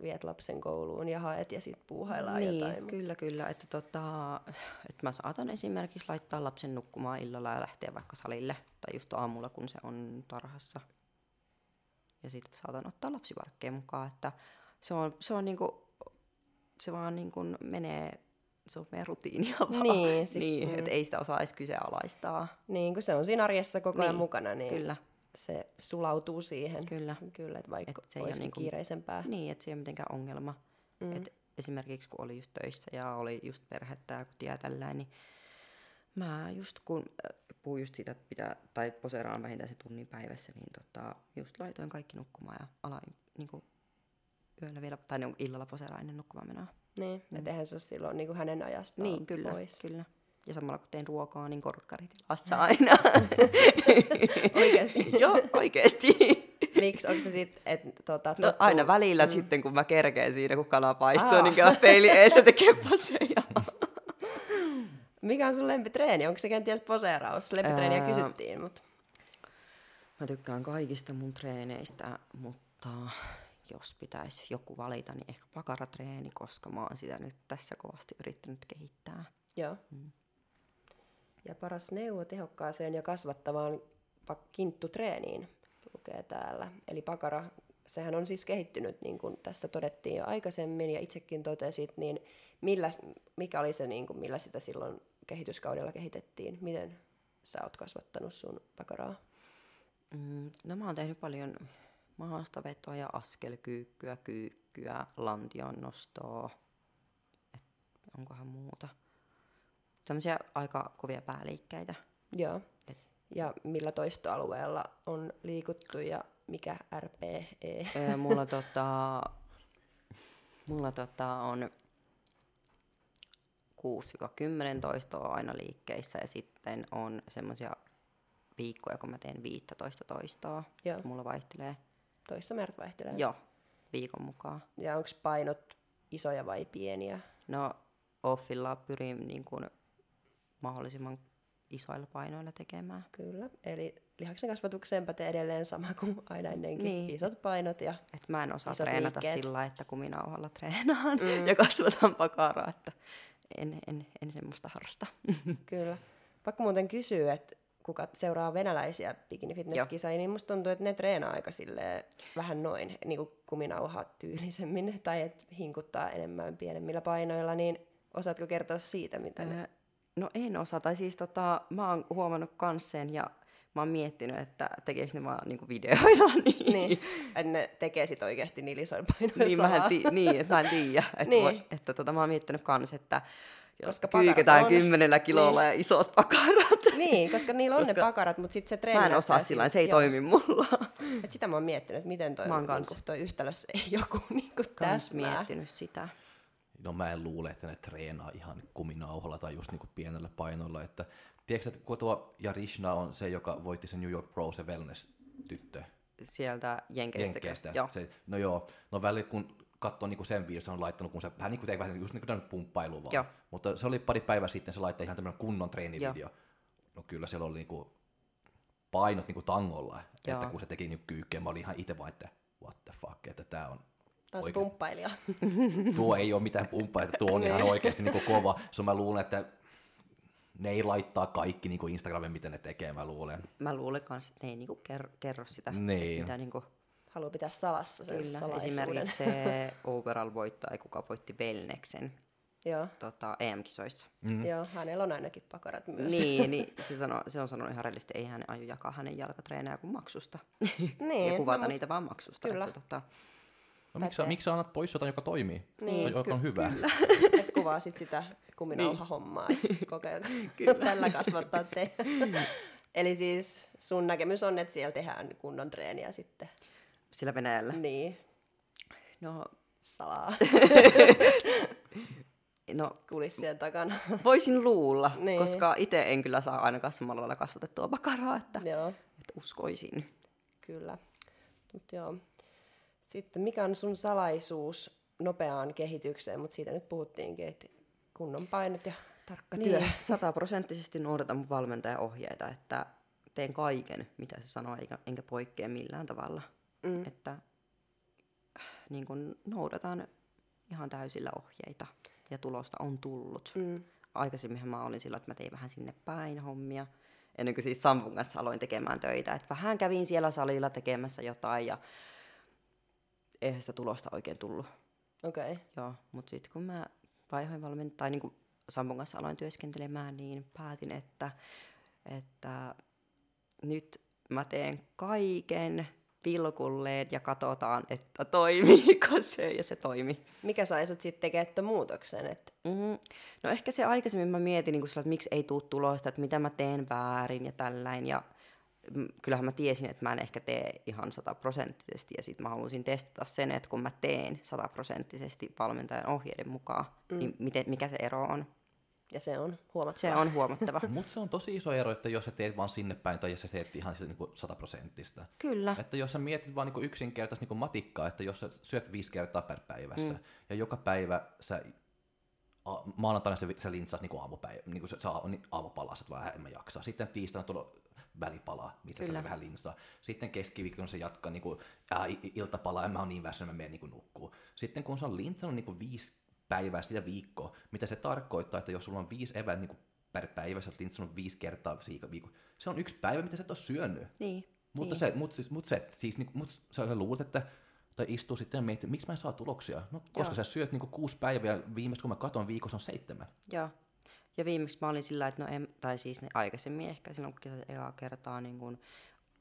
viet lapsen kouluun ja haet ja sitten puuhaillaan niin, jotain. kyllä, kyllä. Että, tota, että mä saatan esimerkiksi laittaa lapsen nukkumaan illalla ja lähteä vaikka salille. Tai just aamulla, kun se on tarhassa. Ja sitten saatan ottaa lapsivarkkeen mukaan. Että se on, se on niinku, se vaan niinku menee, se on meidän rutiinia vaan. Niin, siis, niin mm. että ei sitä osaa edes kyseenalaistaa. Niin, kun se on siinä arjessa koko ajan Niin, mukana, niin Kyllä, se sulautuu siihen. kyllä. Kyllä, että vaikka Et se ei ole olisikin niinku- kiireisempää. Niin, että se ei ole mitenkään ongelma. Mm. Et esimerkiksi kun oli just töissä ja oli just perhettä ja kotia ja niin mä just kun äh, puhuin just siitä, että pitää, tai poseeraan vähintään se tunnin päivässä, niin tota, just laitoin kaikki nukkumaan ja aloin niin kuin, yöllä vielä, tai niin illalla poseeraan ennen nukkumaan menoa. Niin, mm. että eihän se ole silloin niin kuin hänen ajastaan Niin, kyllä, pois. kyllä. Ja samalla kun teen ruokaa, niin korkkaritilassa aina. Oikeasti. Joo, oikeesti. Miksi? Onko se sitten, että tota, No, aina välillä mm. sitten, kun mä kerkeen siinä, kun kala paistuu, Aa. niin käy peili eessä tekee poseja. Mikä on sun lempitreeni? Onko se kenties poseeraus? Lempitreeniä kysyttiin, mutta Mä tykkään kaikista mun treeneistä, mutta jos pitäisi joku valita, niin ehkä pakaratreeni, koska mä oon sitä nyt tässä kovasti yrittänyt kehittää. joo. Mm. Ja paras neuvo tehokkaaseen ja kasvattavaan kinttutreeniin lukee täällä. Eli pakara, sehän on siis kehittynyt, niin kuin tässä todettiin jo aikaisemmin ja itsekin totesit, niin millä, mikä oli se, niin kuin, millä sitä silloin kehityskaudella kehitettiin? Miten sä oot kasvattanut sun pakaraa? Mm, no mä oon tehnyt paljon maastavetoa ja askelkyykkyä, kyykkyä, lantion nostoa. Et onkohan muuta? Tämmöisiä aika kovia pääliikkeitä. Joo. Et- Ja millä toistoalueella on liikuttu ja mikä RPE? Mulla, tota, mulla tota on 6-10 toistoa aina liikkeissä ja sitten on semmoisia viikkoja, kun mä teen 15 toistoa. Joo. Mulla vaihtelee. Toistomäärät vaihtelee. Joo, viikon mukaan. Ja onko painot isoja vai pieniä? No offilla pyrin niin kuin mahdollisimman isoilla painoilla tekemään. Kyllä. Eli lihaksen kasvatukseen pätee edelleen sama kuin aina ennenkin. Niin. Isot painot ja Et mä en osaa treenata liikkeet. sillä, että kuminauhalla treenaan mm. ja kasvatan pakaraa, että en, en, en semmoista harrasta. kyllä. Vaikka muuten kysyy, että kuka seuraa venäläisiä bikini fitness niin musta tuntuu, että ne treenaa aika silleen vähän noin, niin kuin kuminauha tyylisemmin, tai että hinkuttaa enemmän pienemmillä painoilla, niin osaatko kertoa siitä, mitä ne... No en osaa, tai siis tota, mä oon huomannut kans sen ja mä oon miettinyt, että tekeekö ne vaan niinku videoilla, niin, Niin, että ne tekee sit oikeasti niillä isoilla painoilla niin, mä en tii, niin, että mä en tiedä. Että, Niin. voi, että tota, mä oon miettinyt kans, että jos Koska kyyketään on- kymmenellä kilolla ja isot pakarat. Niin, koska niillä on Koska ne pakarat, mutta sitten se treeni Mä en osaa sillä se ei joo. toimi mulla. Et sitä mä oon miettinyt, että miten toi, Mä oon niinku, toi yhtälössä ei joku niinku Kans täsmää. miettinyt sitä. No mä en luule, että ne treenaa ihan kuminauhalla tai just niinku pienellä painolla. Että, tiedätkö, että tuo Jarishna on se, joka voitti sen New York Pro, se wellness-tyttö Sieltä Jenkeistä. Jenkkeistä. Joo. Se, no joo, no välillä kun katsoo niinku sen videon, se on laittanut, kun se hän niinku teki vähän just niinku tämmöinen pumppailu vaan. Joo. Mutta se oli pari päivää sitten, se laittoi ihan tämmöinen kunnon treenivideo. no kyllä siellä oli niinku painot niinku tangolla, Joo. että kun se teki niinku kyykkeen, mä olin ihan itse vaan, että what the fuck, että tää on Taas Oikein. pumppailija. tuo ei ole mitään pumppaa, että tuo on ihan oikeasti niin kova. So mä luulen, että ne ei laittaa kaikki niin Instagramin, miten ne tekee, mä luulen. Mä luulen kanssa, että ne ei niinku kerro, kerro sitä. Niin. Mitä niinku, Haluaa pitää salassa sen kyllä, esimerkiksi se overall voittaja, kuka voitti Velneksen Joo. tota, EM-kisoissa. Mm. Joo, hänellä on ainakin pakarat myös. Niin, niin se, sano, se on sanonut ihan rehellisesti, ei hän aio jakaa hänen jalkatreenejä kuin maksusta. Niin, ja kuvata no, niitä vaan maksusta. Kyllä. Että, tota, No, miksi, miksi sä annat pois jotain, joka toimii? Niin, tai joka on hyvä? Et kuvaa sit sitä kuminauha-hommaa, että kokeilta tällä kasvattaa te. Eli siis sun näkemys on, että siellä tehdään kunnon treeniä sitten. sillä Venäjällä. Niin, No, salaa no kulissien takana. voisin luulla, Niin. koska itse en kyllä saa ainakaan samalla lailla kasvatettua bakaraa, että, Joo, että uskoisin. kyllä. Mut joo. Sitten mikä on sun salaisuus nopeaan kehitykseen, mutta siitä nyt puhuttiinkin, että kunnon painot ja tarkka työ. Niin, sataprosenttisesti noudatan mun valmentajan ohjeita, että teen kaiken, mitä se sanoo, eikä, enkä poikkea millään tavalla. Mm. Että äh, niin kun noudatan ihan täysillä ohjeita ja tulosta on tullut. Mm. Aikaisemminhan mä olin silloin, että mä tein vähän sinne päin hommia. Ennen kuin siis Sampun kanssa aloin tekemään töitä. Että vähän kävin siellä salilla tekemässä jotain ja eihän sitä tulosta oikein tullut. Okei. Okay. Joo, mutta sitten kun mä vaihoin valmen, tai niin kuin Sampun kanssa aloin työskentelemään, niin päätin, että, että nyt mä teen kaiken pilkulleen ja katsotaan, että toimiiko se, ja se toimi. Mikä sai sut sitten tekemään muutoksen? Et, Mm, no ehkä se aikaisemmin mä mietin, niin sillä, että miksi ei tule tulosta, että mitä mä teen väärin ja tällain. Ja kyllähän mä tiesin, että mä en ehkä tee ihan sataprosenttisesti. Ja sitten mä halusin testata sen, että kun mä teen sataprosenttisesti valmentajan ohjeiden mukaan, mm. niin miten, mikä se ero on. ja se on huomattava. Se on huomattava. Mutta se on tosi iso ero, että jos sä teet vaan sinne päin tai jos sä teet ihan sitä niinku sataprosenttista. Kyllä. Että jos sä mietit vaan niinku yksinkertaista niinku matikkaa, että jos sä syöt viisi kertaa per päivässä mm. ja joka päivä sä maanantaina sä, sä lintsaat niinku aamupäivä, niinku sä, sä niin aamupalaset vähän enemmän jaksaa. Sitten tiistaina tulee välipalaa, missä Kyllä. sä vähän linsaa. Sitten keskiviikkona se jatkaa niinku, ää, i- iltapalaa ja mä oon niin väsynyt, mä menen niinku nukkuu. Sitten kun sä on lintsannut niinku viisi päivää sitä viikkoa, mitä se tarkoittaa, että jos sulla on viisi evää niinku per päivä, sä oot lintsannut viisi kertaa viikko. Se on yksi päivä, mitä sä et ole syönyt. Niin. Mutta niin. se, mut, siis, mut se, siis, niin, mut sä luulet, että tai istuu sitten ja miettii, miksi mä en saa tuloksia. No, koska Joo. sä syöt niinku kuusi päivää ja viimeistä kun mä katon viikossa on seitsemän. Joo. Ja viimeksi mä olin sillä, että no en, tai siis ne aikaisemmin ehkä silloin kun kesäsin ekaa kertaa niin kun,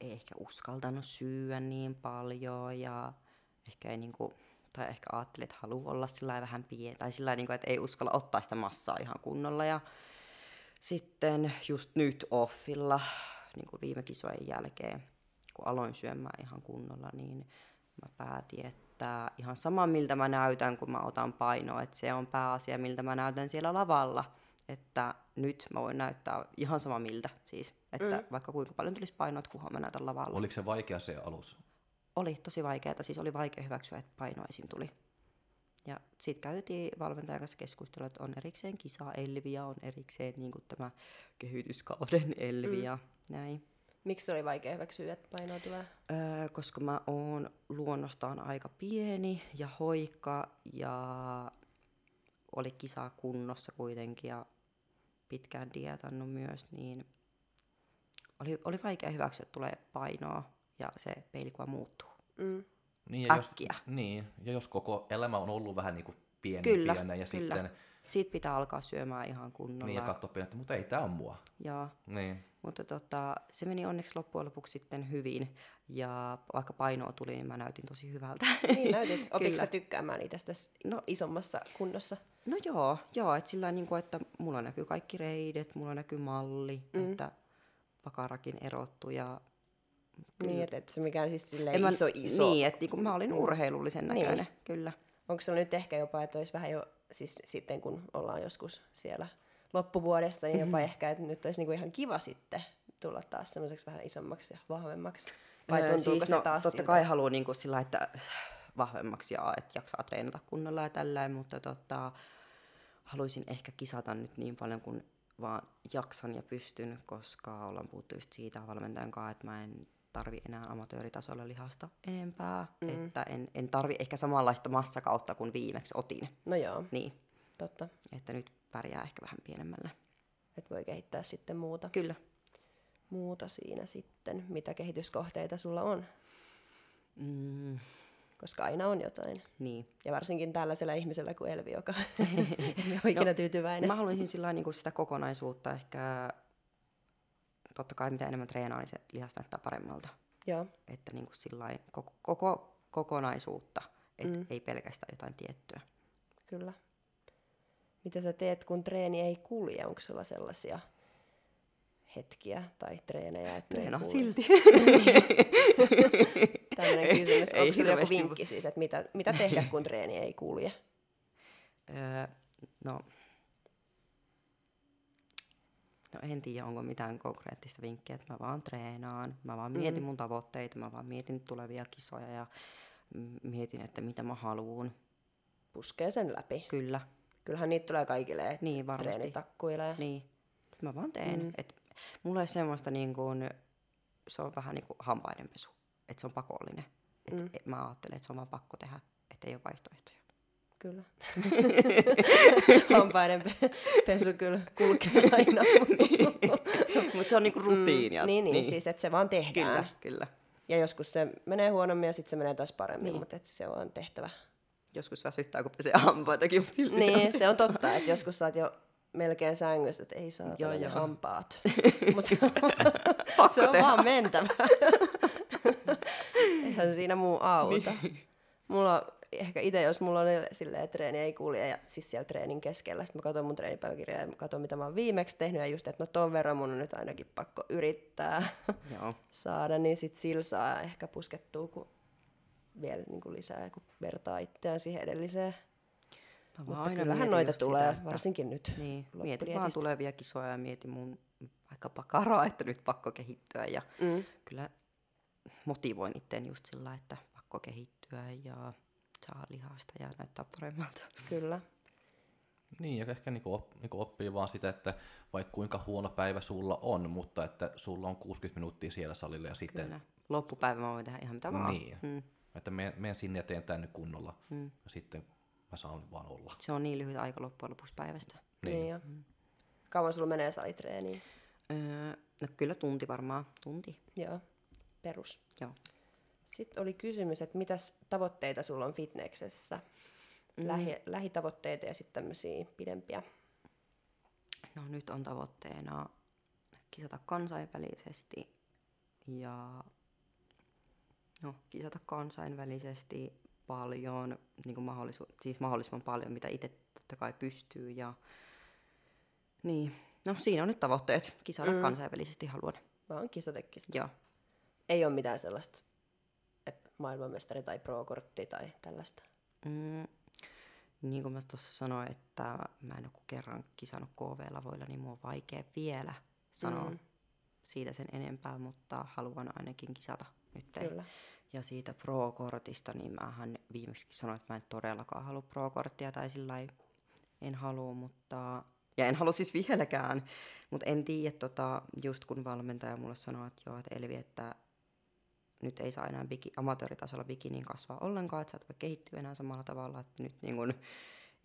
ei ehkä uskaltanut syödä niin paljon ja ehkä ei niin kuin, tai ehkä ajattelin, että haluaa olla sillä vähän pieni, tai sillä niin kuin, että ei uskalla ottaa sitä massaa ihan kunnolla. Ja sitten just nyt offilla, niin kuin viime kisojen jälkeen, kun aloin syömään ihan kunnolla, niin mä päätin, että ihan sama miltä mä näytän, kun mä otan painoa, että se on pääasia, miltä mä näytän siellä lavalla. Että nyt mä voin näyttää ihan sama miltä siis. Että mm. vaikka kuinka paljon tulisi painoa, että kunhan mä näytän lavalla. Oliko se vaikea se alus? Oli tosi vaikeaa, siis oli vaikea hyväksyä, että paino esim. tuli. Ja sitten käytiin valmentajan kanssa keskustelua, että on erikseen kisa Elvi ja on erikseen niin tämä kehityskauden Elvi ja näin. Miksi se oli vaikea hyväksyä, että painoa tulee? Öö, koska mä oon luonnostaan aika pieni ja hoikka ja oli kisa kunnossa kuitenkin ja pitkään dietannut myös, niin oli, oli vaikea hyväksyä, että tulee painoa ja se peilikuva muuttuu. Mm. Niin, ja Äkkiä. Jos, niin, ja jos koko elämä on ollut vähän niin kuin pieni, Kyllä, pienen, ja kyllä. sitten Siitä pitää alkaa syömään ihan kunnolla. niin, ja katsoa pienen, että mutta ei tää on mua. Joo. Niin. Mutta tota, se meni onneksi loppujen lopuksi sitten hyvin. Ja vaikka painoa tuli, niin mä näytin tosi hyvältä. Niin näytit. Opitko sä tykkäämään itsestäsi no, isommassa kunnossa? No joo, joo että sillä niin kuin, että mulla näkyy kaikki reidet, mulla näkyy malli, mm. että pakarakin erottu ja... Niin, että et se mikään siis silleen En mä- iso iso. Niin, että niin mä olin urheilullisen Niin. näköinen, kyllä. Onko sulla nyt ehkä jopa, että olisi vähän jo, siis sitten kun ollaan joskus siellä loppuvuodesta, niin jopa ehkä, että nyt olisi niinku ihan kiva sitten tulla taas semmoiseksi vähän isommaksi ja vahvemmaksi? Vai Öö, tuntuuko siis, se no, taas totta siltä? kai haluaa niin kuin sillä, että vahvemmaksi ja että jaksaa treenata kunnolla ja tällä, mutta tota, haluaisin ehkä kisata nyt niin paljon, kun vaan jaksan ja pystyn, koska ollaan puhuttu just siitä valmentajan kanssa, että mä en tarvi enää amatööritasolla lihasta enempää, mm. että en, en tarvi ehkä samanlaista massakautta kuin viimeksi otin. No joo, Niin, totta. että nyt pärjää ehkä vähän pienemmällä. Että voi kehittää sitten muuta, Kyllä. Muuta siinä sitten. Mitä kehityskohteita sulla on? Mm, Koska aina on jotain. niin. Ja varsinkin tällaisella ihmisellä kuin Elvi, joka ei ole ikinä tyytyväinen. Mä haluaisin sillä niin sitä kokonaisuutta ehkä, totta kai mitä enemmän treenaa, niin se lihas näyttää paremmalta. Joo, Että niin kuin sillai koko, koko kokonaisuutta, et mm. ei pelkästään jotain tiettyä. kyllä. Mitä sä teet, kun treeni ei kulje? Onko sulla sellaisia hetkiä tai treenejä, että Treenaa kulje? silti. Tällainen kysymys. ei Onko sulla joku vinkki siis, että mitä, mitä tehdä, kun treeni ei kulje? Öö, no, no en tiedä, onko mitään konkreettista vinkkiä, että mä vaan treenaan, mä vaan mietin mun tavoitteita, mä vaan mietin tulevia kisoja ja mietin, että mitä mä haluun. Puskee sen läpi. Kyllä, Kyllähän niitä tulee kaikille, että Niin, varmasti. treeni takkuilee. niin. Mä vaan teen. Mm. Et mulla ei semmoista niin kuin, se on vähän niin kuin hampaidenpesu, että se on pakollinen. Et Mm. mä ajattelen, että se on vaan pakko tehdä, että ei ole vaihtoehtoja. Kyllä. Hampaiden pe- pesu kyllä kulkee aina. Mutta se on niinku rutiinia. Mm, niin, niin, siis että se vaan tehdään. Kyllä, kyllä. Ja joskus se menee huonommin ja sitten se menee taas paremmin, Niin. mutta se on tehtävä. Joskus väsyttää, kun pesee hampaitakin, mutta silti se on Niin, se on totta, että joskus sä oot jo melkein sängyssä, että ei saa Joo, joo. hampaat. Mutta pakko se on tehdä. vaan mentävä. Eihän siinä muu auta. Niin. Mulla ehkä itse, jos mulla on silleen, että treeni ei kulje, ja siis siellä treenin keskellä, sitten mä katson mun treenipäiväkirjaa ja katson, mitä mä oon viimeksi tehnyt, ja just, että no ton verran mun on nyt ainakin pakko yrittää Joo. saada, niin sit sillä saa ehkä puskettua kun vielä niin kuin lisää, kun vertaa itseään siihen edelliseen. Mä Mutta aina kyllähän noita just tulee, sitä, että- varsinkin nyt. Niin, mietin vaan tulevia kisoja ja mietin mun vaikka pakaraa, että nyt pakko kehittyä. Ja Mm. kyllä motivoin itteen just sillä, että pakko kehittyä ja saa lihasta ja näyttää paremmalta. Kyllä. Niin, ja ehkä niinku op, niinku oppii vaan sitä, että vaikka kuinka huono päivä sulla on, mutta että sulla on 60 minuuttia siellä salilla ja sitten, Kyllä. Loppupäivä mä voin tehdä ihan mitä vaan. Niin. Mm. että menen, sinne ja teen tämän nyt kunnolla. Mm. Ja sitten mä saan vaan olla. Se on niin lyhyt aika loppujen lopuksi päivästä. Niin. niin jo. Kauan sulla menee salitreeniin? Öö, no kyllä tunti varmaan. Tunti. Joo, perus. Joo. Sitten oli kysymys, että mitäs tavoitteita sulla on fitneksessä? Lähi, lähitavoitteita ja sitten tämmöisiä pidempiä. No nyt on tavoitteena kisata kansainvälisesti ja no, kisata kansainvälisesti paljon, niin kuin mahdollisu- siis mahdollisimman paljon, mitä itse totta kai pystyy. Ja, niin, no siinä on nyt tavoitteet. Kisata mm. kansainvälisesti haluan. Vaan kisatekistä. Joo. Ei ole mitään sellaista maailmanmestari tai pro-kortti tai tällaista. Mm, niin kuin mä tuossa sanoin, että mä en ole kerran kisannut KV-lavoilla, niin mua on vaikea vielä sanoa Mm. mm. siitä sen enempää, mutta haluan ainakin kisata nyt. Kyllä. Ja siitä Pro-kortista, niin mähän viimeksi sanoin, että mä en todellakaan halua Pro-korttia tai sillä en halua, mutta... Ja en halua siis vieläkään, mutta en tiedä, tota, just kun valmentaja mulle sanoi, että joo, että Elvi, että nyt ei saa enää biki, amatööritasolla bikiniin kasvaa ollenkaan, että sä et voi kehittyä enää samalla tavalla, että nyt niin kun,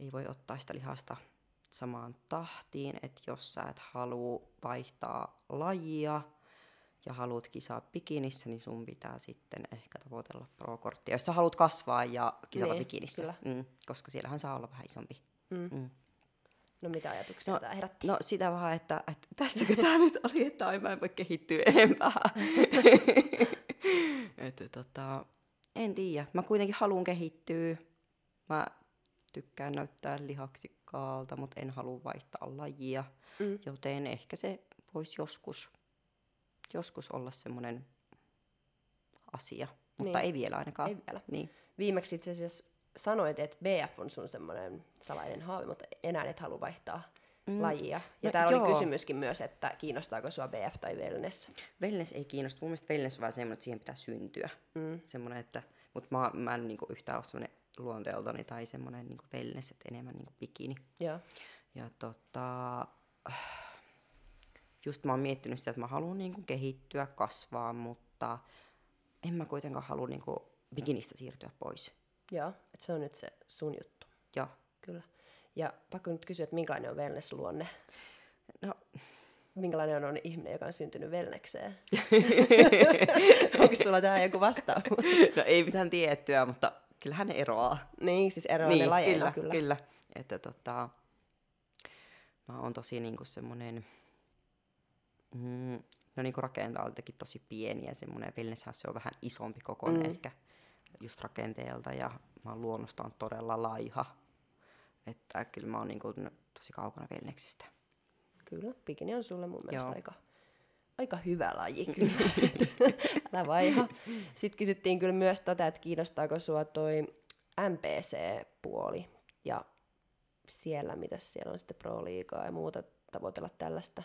ei voi ottaa sitä lihasta samaan tahtiin, että jos sä et halua vaihtaa lajia ja haluat kisaa bikinissä, niin sun pitää sitten ehkä tavoitella pro-korttia, jos sä haluat kasvaa ja kisata Niin, bikinissä, kyllä. mm, koska siellähän saa olla vähän isompi. Mm. Mm. No mitä ajatuksia No, no, tämä herätti? No sitä vähän, että, että tässäkö tämä nyt oli, että ai mä en voi kehittyä enempää. että tota, en tiedä. Mä kuitenkin haluan kehittyä. Mä tykkään näyttää lihaksikkaalta, mutta en halua vaihtaa lajia. Mm. Joten ehkä se voisi joskus, joskus olla semmoinen asia. Mutta Niin. ei vielä ainakaan. Ei vielä. Niin. Viimeksi itse asiassa sanoit, että BF on sun semmoinen salainen haavi, mutta enää et halua vaihtaa mm. lajia. Ja No, täällä oli joo. kysymyskin myös, että kiinnostaako sua BF tai wellness. Wellness ei kiinnosta. Mun mielestä wellness on vähän semmoinen, että siihen pitää syntyä. Mm. Semmoinen, että, mutta mä, mä en niinku yhtään ole semmoinen luonteeltani tai semmoinen niinku wellness, että enemmän niinku bikini. Joo. Ja tota, just mä oon miettinyt sitä, että mä haluan niinku kehittyä, kasvaa, mutta en mä kuitenkaan halua niinku bikinistä siirtyä pois. Joo, että se on nyt se sun juttu. Joo. Kyllä. Ja pakko nyt kysyä, että minkälainen on wellness-luonne? No, Minkälainen on ihminen, joka on syntynyt wellnekseen? Onko sulla tähän joku vastaus? no ei mitään tiettyä, mutta kyllähän ne eroaa. niin, siis eroaa ne lajeilla kyllä, kyllä. kyllä. Että tota, mä oon tosi niinku semmonen, mm, no niinku rakenteeltakin tosi pieni ja semmonen wellnesshän se on vähän isompi kokoinen Mm. ehkä just rakenteelta ja mä oon luonnostaan todella laiha. Että kyllä mä oon niinku tosi kaukana wellnessistä. Kyllä, bikini on sulle mun mielestä Joo. aika, aika hyvä laji kyllä. Älä vaiha. Sitten kysyttiin kyllä myös tota, että kiinnostaako sua toi MPC-puoli ja siellä, mitä siellä on sitten pro-liigaa ja muuta tavoitella tällaista.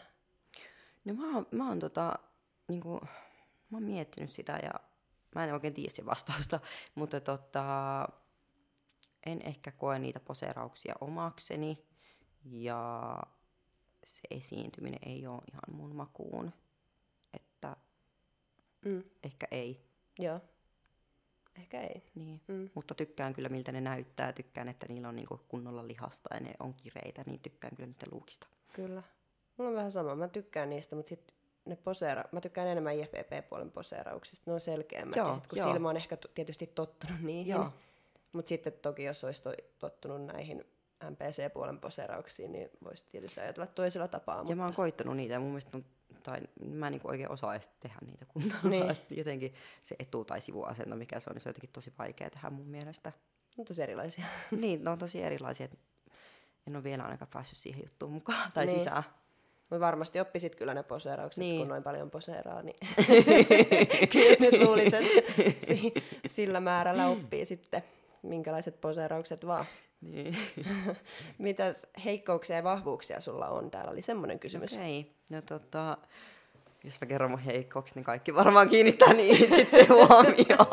No mä oon, mä oon tota, niinku, mä oon miettinyt sitä ja mä en oikein tiedä sen vastausta, mutta tota, en ehkä koe niitä poseerauksia omakseni ja se esiintyminen ei ole ihan mun makuun, että Mm. ehkä ei. Joo, ehkä ei. Niin. Mm. Mutta tykkään kyllä miltä ne näyttää, tykkään, että niillä on niinku kunnolla lihasta ja ne on kireitä, niin tykkään kyllä niiden luukista. Kyllä. Mulla on vähän sama. Mä tykkään niistä, mutta sitten ne poseera... Mä tykkään enemmän IFPP-puolen poseerauksista. Ne on selkeämmät. Joo, ja sit, kun joo. silmä on ehkä t- tietysti tottunut niihin. Joo. Mutta sitten toki, jos olisi to- tottunut näihin MPC-puolen poseerauksiin, niin voisi tietysti ajatella toisella tapaa. Ja Mutta... mä oon koittanut niitä ja mun mielestä on, tai mä en niinku oikein osaa edes tehdä niitä kunnolla. Niin. Niin. Jotenkin se etu- tai sivuasento, mikä se on, niin se on jotenkin tosi vaikea tehdä mun mielestä. on tosi erilaisia. niin, ne on tosi erilaisia. En ole vielä ainakaan päässyt siihen juttuun mukaan tai Niin. niin. sisään. Mutta varmasti oppisit kyllä ne poseeraukset, niin. Niin. kun noin paljon poseeraa. Niin kyllä nyt luulisin, että si- sillä määrällä oppii sitten, minkälaiset poseeraukset vaan. Niin. Mitäs heikkouksia ja vahvuuksia sulla on? Täällä oli semmoinen kysymys. Okei, no tota, jos mä kerron mun heikkoukset, niin kaikki varmaan kiinnittää niihin sitten huomioon.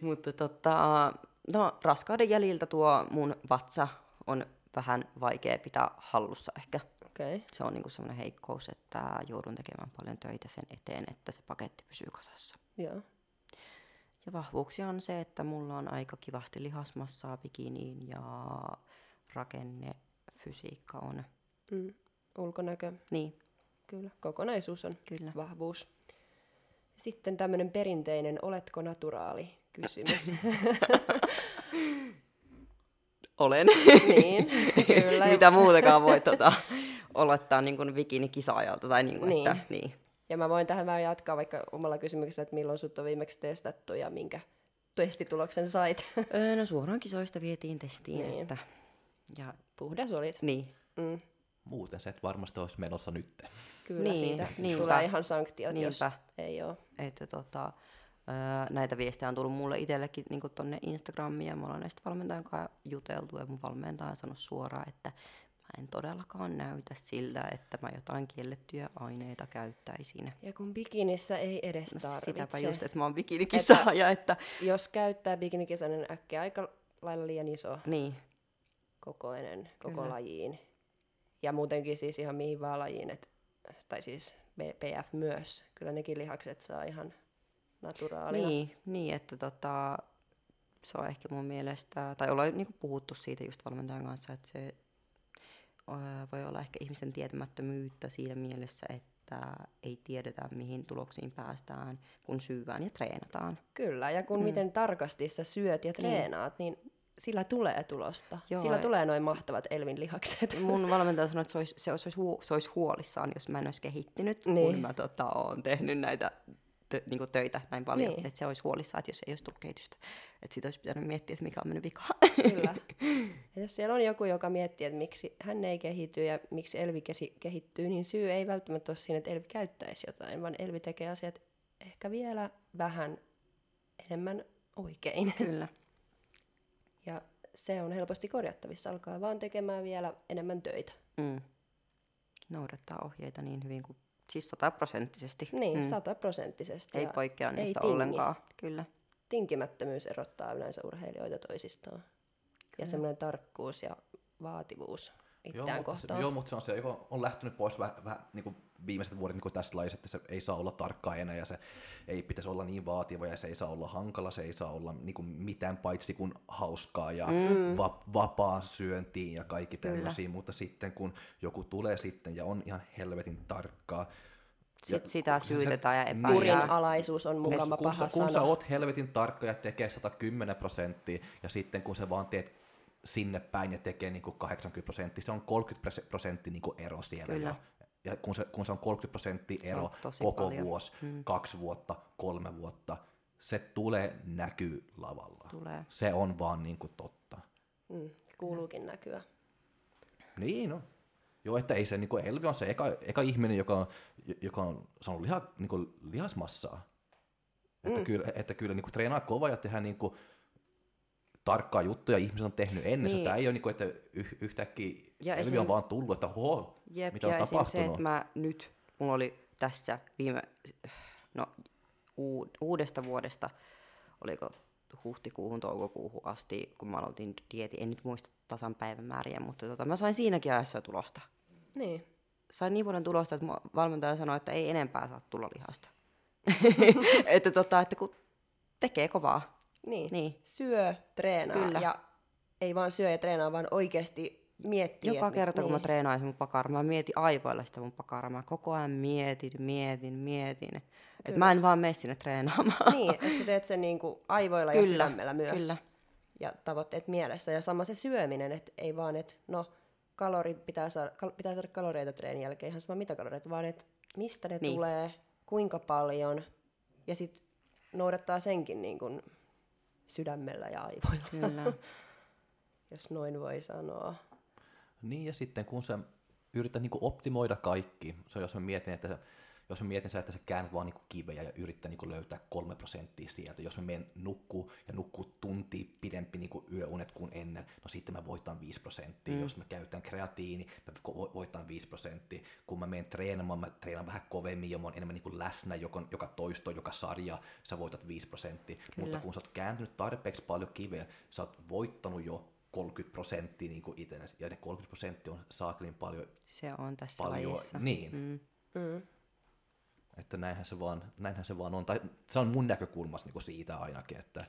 Mutta tota, no raskauden jäljiltä tuo mun vatsa on vähän vaikea pitää hallussa ehkä. Okay. Se on niinku semmoinen heikkous, että joudun tekemään paljon töitä sen eteen, että se paketti pysyy kasassa. Joo. Ja vahvuuksia on se, että mulla on aika kivasti lihasmassaa bikiniin ja rakenne, fysiikka on. Mm. Ulkonäkö, Niin, kyllä. Kokonaisuus on kyllä. vahvuus. Sitten tämmöinen perinteinen, oletko naturaali kysymys. Olen. niin, kyllä. Mitä muutakaan voi tota, olettaa niin kuin bikinikisaajalta. Tai niin kuin, Niin. Että, niin. Ja mä voin tähän vähän jatkaa vaikka omalla kysymyksellä, että milloin sut on viimeksi testattu ja minkä testituloksen sait. Öö, no suoraan kisoista vietiin testiin. Niin. Että, ja, Puhdas olit. niin. Mm, Muuten se et varmasti olisi menossa nyt. kyllä Niin, siitä niinpä. tulee ihan sanktiot, jos Niinpä. ei ole. Että tota, öö, näitä viestejä on tullut mulle itsellekin niin tonne Instagramiin ja me ollaan näistä valmentajan kanssa juteltu ja mun valmentaja on sanonut suoraan, että mä en todellakaan näytä siltä, että mä jotain kiellettyjä aineita käyttäisin. Ja kun bikinissä ei edes No tarvitse. sitäpä just, että mä oon bikinikisaaja, että, Jos käyttää bikinikisän äkkiä aika lailla liian iso niin, kokoinen koko Kyllä. lajiin. Ja muutenkin siis ihan mihin vaan lajiin, et, tai siis B- PF myös. Kyllä nekin lihakset saa ihan naturaalina. niin, niin, että tota, se on ehkä mun mielestä, tai ollaan niinku puhuttu siitä just valmentajan kanssa, että se voi olla ehkä ihmisten tietämättömyyttä siinä mielessä, että ei tiedetä mihin tuloksiin päästään, kun syyvään ja treenataan. Kyllä, ja kun mm. miten tarkasti sä syöt ja treenaat, niin, sillä tulee tulosta. Joo, sillä ja- tulee noin mahtavat Elvin lihakset. Mun valmentaja sanoi, että se olisi, se olisi, se huolissaan, jos mä en olisi kehittynyt, Niin. niin. kun mä tota, oon tehnyt näitä tö, niin töitä näin paljon. Niin. Että se olisi huolissaan, että jos ei olisi tullut kehitystä. Että siitä olisi pitänyt miettiä, että mikä on mennyt vikaan. Kyllä. Ja jos siellä on joku, joka miettii, että miksi hän ei kehity ja miksi Elvi kehittyy, niin syy ei välttämättä ole siinä, että Elvi käyttäisi jotain, vaan Elvi tekee asiat ehkä vielä vähän enemmän oikein. Kyllä. Ja se on helposti korjattavissa. Alkaa vaan tekemään vielä enemmän töitä. Mm. Noudattaa ohjeita niin hyvin kuin, siis sataprosenttisesti. Niin, mm. sataprosenttisesti. Ei poikkea ei niistä tingi. ollenkaan. Kyllä. Tinkimättömyys erottaa yleensä urheilijoita toisistaan. Ja semmoinen tarkkuus ja vaativuus. itseään mutta kohtaan. Se, joo, mutta se on se, joka on lähtenyt pois vähän, vähän niin kuin viimeiset vuodet niin kuin tästä lajista, että se ei saa olla tarkka enää ja se ei pitäisi olla niin vaativa ja se ei saa olla hankala, se ei saa olla niin kuin mitään paitsi kuin hauskaa ja mm. va- vapaa syöntiin ja kaikki tämmöisiä, mutta sitten kun joku tulee sitten ja on ihan helvetin tarkkaa, Sitten ja sitä se- syytetään ja niin. epäillään. Kurinalaisuus on kun, mukava kun, paha sä, kun sä oot helvetin tarkka ja tekee 110 prosenttia, ja sitten kun sä vaan teet sinne päin ja tekee niin kuin 80 prosenttia, se on 30 prosenttia niin kuin ero siellä Kyllä. jo. Ja kun se, kun se on 30 prosenttia ero koko paljon. vuosi, Mm. kaksi vuotta, kolme vuotta, se tulee näkyy lavalla. Tulee. Se on vaan niin kuin totta. Mm, kuuluukin näkyä. Niin on. Joo, että ei se, niin kuin Elvi on se eka, eka ihminen, joka on, joka on saanut liha, niin kuin lihasmassaa. Että Mm. kyllä, että kyllä niin kuin treenaa kova ja tehdään niin kuin tarkkaa juttuja, ihmiset on tehnyt ennen. Niin. Tämä ei ole niin kuin, että yh, yhtäkkiä Ja esim- on vaan tullut, että ho, Jep, mitä ja on se, tapahtunut. että mä nyt, mulla oli tässä viime, no uu, uudesta vuodesta, oliko huhtikuuhun, toukokuuhun asti, kun mä aloitin dieti, en nyt muista tasan päivämääriä, mutta tota, mä sain siinäkin ajassa tulosta. Niin. Sain niin paljon tulosta, että valmentaja sanoi, että ei enempää saa tulla lihasta. että, tota, että kun tekee kovaa. Niin. Niin. Syö, treenaa Kyllä. ja ei vaan syö ja treenaa, vaan oikeasti miettii. Joka että kerta, niin. kun mä treenaisin mun pakaraa, mä mietin aivoilla sitä mun pakaraa. Mä koko ajan mietin, mietin, mietin. Että mä en vaan mene sinne treenaamaan. Niin, että sä teet sen niinku aivoilla ja Kyllä, sydämellä myös. kyllä. Ja tavoitteet mielessä. Ja sama se syöminen, että ei vaan, että no, kalori pitää saada, kal- pitää saada kaloreita treenin jälkeen, ihan sama mitä kaloreita, vaan että mistä ne Niin. tulee, kuinka paljon. Ja sitten noudattaa senkin niin kuin sydämellä ja aivoilla, Kyllä. jos noin voi sanoa. Niin, ja sitten kun sä yrität niin optimoida kaikki, se on, jos mä mietin, että jos mä mietin sitä, että sä käännät vaan niin kuin kivejä ja yrittää niin kuin löytää kolme prosenttia sieltä, jos mä menen nukkuu ja nukkuu tunti pidempi niin kuin yöunet kuin ennen, no sitten mä voitan 5 prosenttia. Mm. Jos mä käytän kreatiini, mä vo- voitan 5 prosenttia. Kun mä menen treenaamaan, mä treenaan vähän kovemmin ja mä oon enemmän niin kuin läsnä joka, joka toisto, joka sarja, sä voitat 5 prosenttia. Mutta kun sä oot kääntynyt tarpeeksi paljon kiveä, sä oot voittanut jo 30 prosenttia niin kuin itsellesi, ja ne 30 prosenttia on saakelin paljon, Se on tässä paljon lajissa. niin, Mm. Mm. Että näinhän se, vaan, näinhän se vaan on, tai se on mun näkökulmasta niin kuin siitä ainakin, että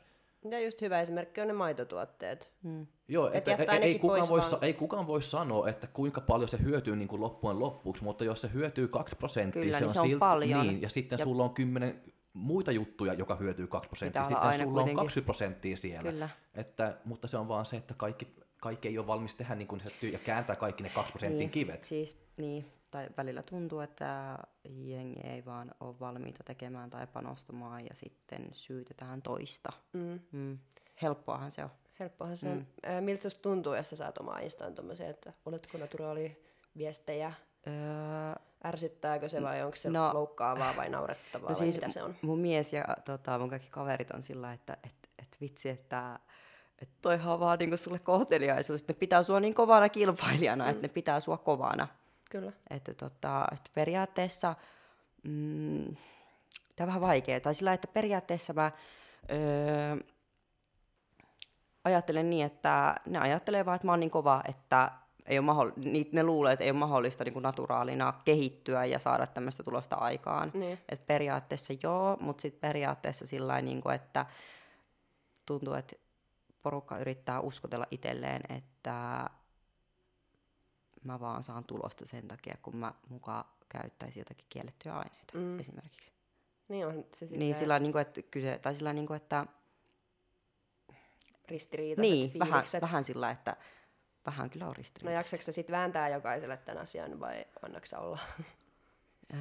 Ja just hyvä esimerkki on ne maitotuotteet. Mm. Joo, Et että jättää ei, ei, kukaan voi, vaan. ei kukaan voi sanoa, että kuinka paljon se hyötyy niin kuin loppujen loppuksi, mutta jos se hyötyy 2 prosenttia, Kyllä, se niin on, se on silti, paljon. Niin, ja sitten Ja- sulla on kymmenen muita juttuja, joka hyötyy 2 prosenttia, sitten aina sulla on kuitenkin. 20 prosenttia siellä. Kyllä. Että, mutta se on vaan se, että kaikki, kaikki ei ole valmis tehdä niin kuin se tyy- ja kääntää kaikki ne 2 prosenttia Niin, kivet. Siis, niin, tai välillä tuntuu, että jengi ei vaan ole valmiita tekemään tai panostamaan ja sitten syytetään toista. Mm. Mm. Helppoahan se on. Helppohan se on. Mm. Miltä susta tuntuu, jos sä saat omaa instaan tommosia, että oletko naturaali viestejä? Öö, Ärsyttääkö se vai onko se No- loukkaavaa vai naurettavaa no vai siis mitä se on? mun mies ja tota, mun kaikki kaverit on sillä, että et, et vitsi, että et toihan on vaan niinku sulle kohteliaisuus, että ne pitää sua niin kovana kilpailijana, mm. että ne pitää sua kovana. Kyllä. Että, tota, että periaatteessa, mm, tämä on vähän vaikea, tai sillä että periaatteessa mä öö, ajattelen niin, että ne ajattelee vaan, että mä oon niin kova, että ei ole mahdoll- ne luulee, että ei ole mahdollista niin kuin naturaalina kehittyä ja saada tämmöistä tulosta aikaan. Niin. Et periaatteessa joo, mutta sitten periaatteessa sillä niin kuin, että tuntuu, että porukka yrittää uskotella itselleen, että mä vaan saan tulosta sen takia, kun mä mukaan käyttäisin jotakin kiellettyjä aineita Mm. esimerkiksi. Niin on se Niin sillä niin kuin, että kyse, tai sillä niin kuin, että ristiriitaiset niin, vähän, fiilikset. vähän sillä, että vähän kyllä on No ristiriitaiset. jaksatko sä sit vääntää jokaiselle tämän asian vai annaks sä olla? Öö,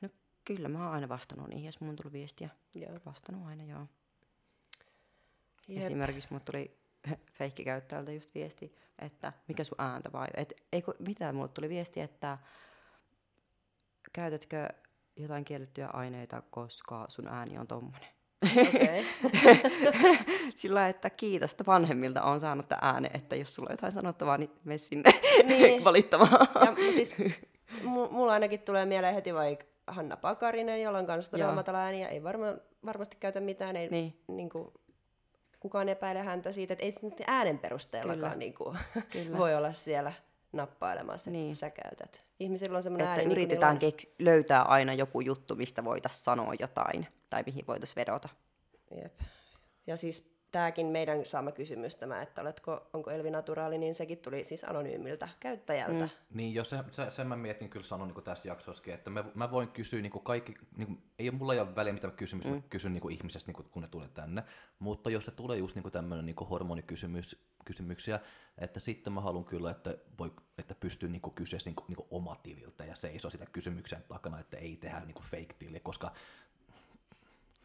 no kyllä mä oon aina vastannut niihin, jos mun on tullut viestiä. Joo. Vastannut aina, joo. Jep. Esimerkiksi mulle tuli feikkikäyttäjältä just viesti, että mikä sun ääntä vai, et, ei, kun- mitä mulle tuli viesti, että käytätkö jotain kiellettyjä aineita, koska sun ääni on tommonen. Okei. Sillä että kiitos, että vanhemmilta on saanut tämän äänen, että jos sulla on jotain sanottavaa, niin mene sinne Niin. valittamaan. Ja m- siis, mu- mulla ainakin tulee mieleen heti vaikka Hanna Pakarinen, jolla on kanssa todella Joo. matala ääni ja ei varma, varmasti käytä mitään. Ei, Niin. niin kuin, kukaan epäile häntä siitä, että ei nyt äänen perusteellakaan Kyllä. niin kuin, Kyllä. voi olla siellä nappailemaan se, Niin. niin. sä käytät. Ihmisillä on semmoinen Että ääni, niin yritetään niillä keks- löytää aina joku juttu, mistä voitaisiin sanoa jotain tai mihin voitaisiin vedota. Jep. Ja siis tämäkin meidän saama kysymys tämä, että oletko, onko Elvi Naturaali, niin sekin tuli siis anonyymiltä käyttäjältä. Mm. Niin, jos se, se, sen mä mietin kyllä sanon niin tässä jaksossakin, että mä, mä voin kysyä niin kuin kaikki, niin kuin, ei ole mulla ei ole väliä mitä kysymys, mm. mä kysyn niin kuin ihmisestä, niin kuin, kun ne tulee tänne, mutta jos se tulee just niin tämmöinen niin hormonikysymys, kysymyksiä, että sitten mä haluan kyllä, että, voi, että pystyy niin kysyä niin niin kuin omatililtä ja seisoo sitä kysymyksen takana, että ei tehdä niin fake tili, koska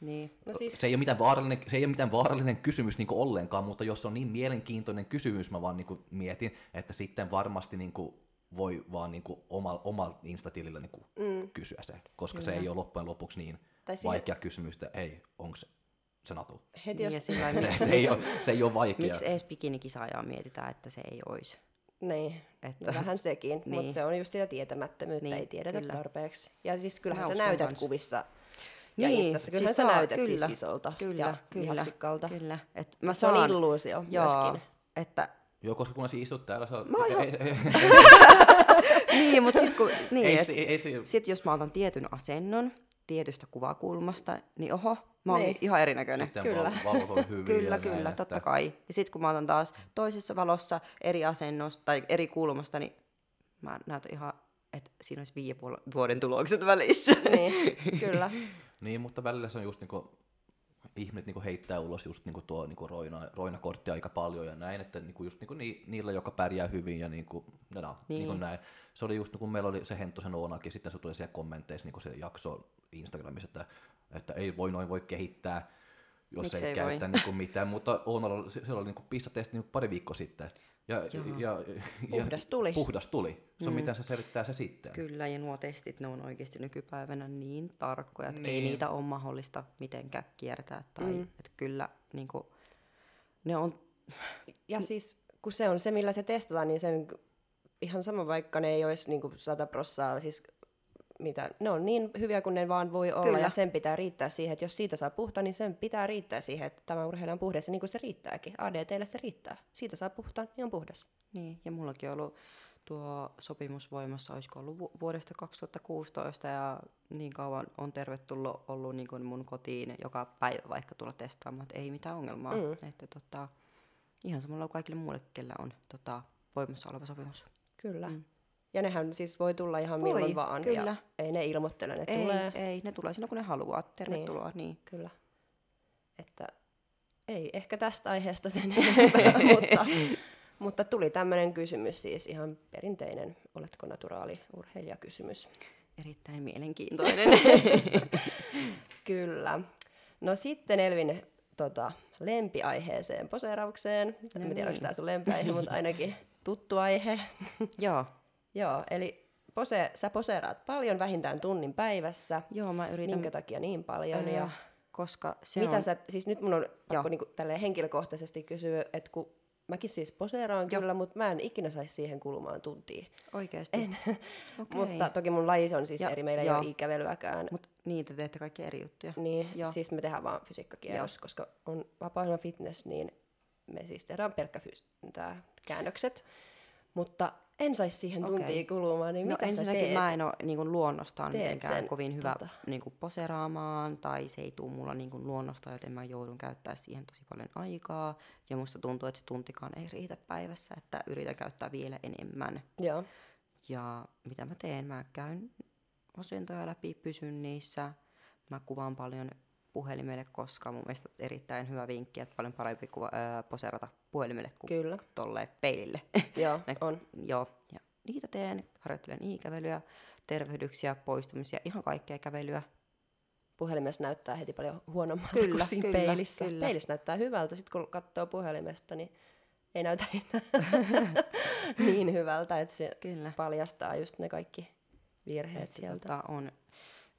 Niin. No siis, se ei ole mitään vaarallinen, se ei ole mitään vaarallinen kysymys niin ollenkaan, mutta jos se on niin mielenkiintoinen kysymys, mä vaan niin kuin mietin, että sitten varmasti niin kuin voi vaan niin kuin oma, omalla instatilillä niin mm. kysyä se, koska Kyllä. se ei ole loppujen lopuksi niin Tai siihen- vaikea kysymys, että ei, onko se, se natu. heti Niin, jos... Se, se, ei ole, se ei ole vaikea. miksi edes bikinikisaajaa mietitään, että se ei olisi. Niin, Että- no vähän sekin, niin. Mutta se on just sitä tietämättömyyttä, Niin, ei tiedetä kyllä. tarpeeksi. Ja siis kyllähän Mä sä näytät kans. kuvissa ja Niin, Instassa, kyllähän siis sä saa- näytät kyllä, siis isolta Kyllä, ja kyllä, lihaksikkalta. kyllä. Et mä Se on saan, illuusio joo, myöskin. että Joo, koska kun sä istut täällä, sä oot... Mä oon niin, mutta sit, kun, niin, ei, et, ei, ei, sit jos mä otan tietyn asennon tietystä kuvakulmasta, niin oho, mä oon Niin. ihan erinäköinen. sitten Kyllä. hyviä. Kyllä, ja näin, kyllä, että- totta kai. Ja sitten kun mä otan taas toisessa valossa eri asennosta tai eri kulmasta, niin mä näytän ihan, että siinä olisi viiden vuo- vuoden tulokset välissä. Niin, kyllä. Niin, mutta välillä se on just niinku, ihmiset niinku heittää ulos just niinku tuo niinku roina, roinakorttia aika paljon ja näin, että niinku just niinku ni, niillä, joka pärjää hyvin ja niinku, no, no, Niin. niinku näin. Se oli just, kun meillä oli se Hentosen Oonakin, sitten se tuli siellä kommenteissa niinku se jakso Instagramissa, että, että ei voi noin voi kehittää, jos ei, ei käytä niinku mitään, mutta Oonalla se, se oli niinku pissatesti niinku pari viikkoa sitten. Ja, Joo. ja, ja, Puhdas tuli. Puhdas tuli. Se on miten se selittää se sitten. Kyllä, ja nuo testit, ne on oikeasti nykypäivänä niin tarkkoja, että niin. ei niitä ole mahdollista mitenkään kiertää. Tai, mm. että kyllä niin kuin, ne on, Ja siis kun se on se, millä se testataan, niin sen ihan sama vaikka ne ei olisi niin kuin 100 prossaa, siis mitä, ne on niin hyviä kuin ne vaan voi olla, Kyllä. ja sen pitää riittää siihen, että jos siitä saa puhtaan, niin sen pitää riittää siihen, että tämä urheilija on puhdas, ja niin kuin se riittääkin. ADTlle se riittää. Siitä saa puhtaan, niin on puhdas. niin, ja mullakin on ollut tuo sopimus voimassa, olisiko ollut vu- vuodesta 2016, ja niin kauan on tervetullut ollut niin kuin mun kotiin joka päivä vaikka tulla testaamaan, että ei mitään ongelmaa. Mm. Että tota, ihan samalla kuin kaikille muille, kellä on tota, voimassa oleva sopimus. Kyllä. Mm. Ja nehän siis voi tulla ihan Voi, milloin vaan, kyllä. ja ei ne ilmoittele, ne Ei, tulee. ei, ne tulee siinä kun ne haluaa. Tervetuloa, niin. niin. Kyllä. Että ei ehkä tästä aiheesta sen enempää, mutta, mutta tuli tämmöinen kysymys siis ihan perinteinen, oletko naturaali urheilijakysymys. Erittäin mielenkiintoinen. Kyllä. No sitten Elvin tota, lempiaiheeseen, poseeraukseen. No en tiedä, onko niin. tämä sun lempiaihe, mutta ainakin tuttu aihe. Joo. Joo, eli pose, sä poseeraat paljon, vähintään tunnin päivässä. Joo, mä yritän. Minkä takia niin paljon? Ää, ja koska se mitä on... sä, siis nyt mun on pakko niinku henkilökohtaisesti kysyä, että kun mäkin siis poseeraan Joo. kyllä, mutta mä en ikinä saisi siihen kulumaan tuntia. Oikeesti? En. Okei. Mutta toki mun laji on siis Ja- eri, meillä ei joo. ole ikävelyäkään. Mut niin, te teette kaikki eri juttuja. Niin, Joo. siis me tehdään vaan fysiikkakierros, koska on vapaa fitness, niin me siis tehdään pelkkä tää käännökset. Mutta en saisi siihen tuntia kulumaan, niin no mitä sä teet? mä en ole niin luonnostaan Teet mitenkään sen, kovin hyvä tota. niin kuin poseraamaan, tai se ei tule mulla niin kuin luonnosta, joten mä joudun käyttää siihen tosi paljon aikaa. Ja musta tuntuu, että se tuntikaan ei riitä päivässä, että yritän käyttää vielä enemmän. Joo, Ja mitä mä teen? Mä käyn asentoja läpi, pysyn niissä. Mä kuvaan paljon puhelimelle, koska mun mielestä erittäin hyvä vinkki, että paljon parempi kuva, öö, poserata puhelimelle kuin kyllä. tolle peilille. Joo, Ne- on. Joo, ja niitä teen, harjoittelen ikävelyä, tervehdyksiä, poistumisia, ihan kaikkea kävelyä. Puhelimessa näyttää heti paljon huonommalta Kyllä, kuin siinä kyllä, peilissä. kyllä. Peilissä näyttää hyvältä, sitten kun katsoo puhelimesta, niin ei näytä niin hyvältä, että se Kyllä. paljastaa just ne kaikki virheet Että sieltä. Tota, on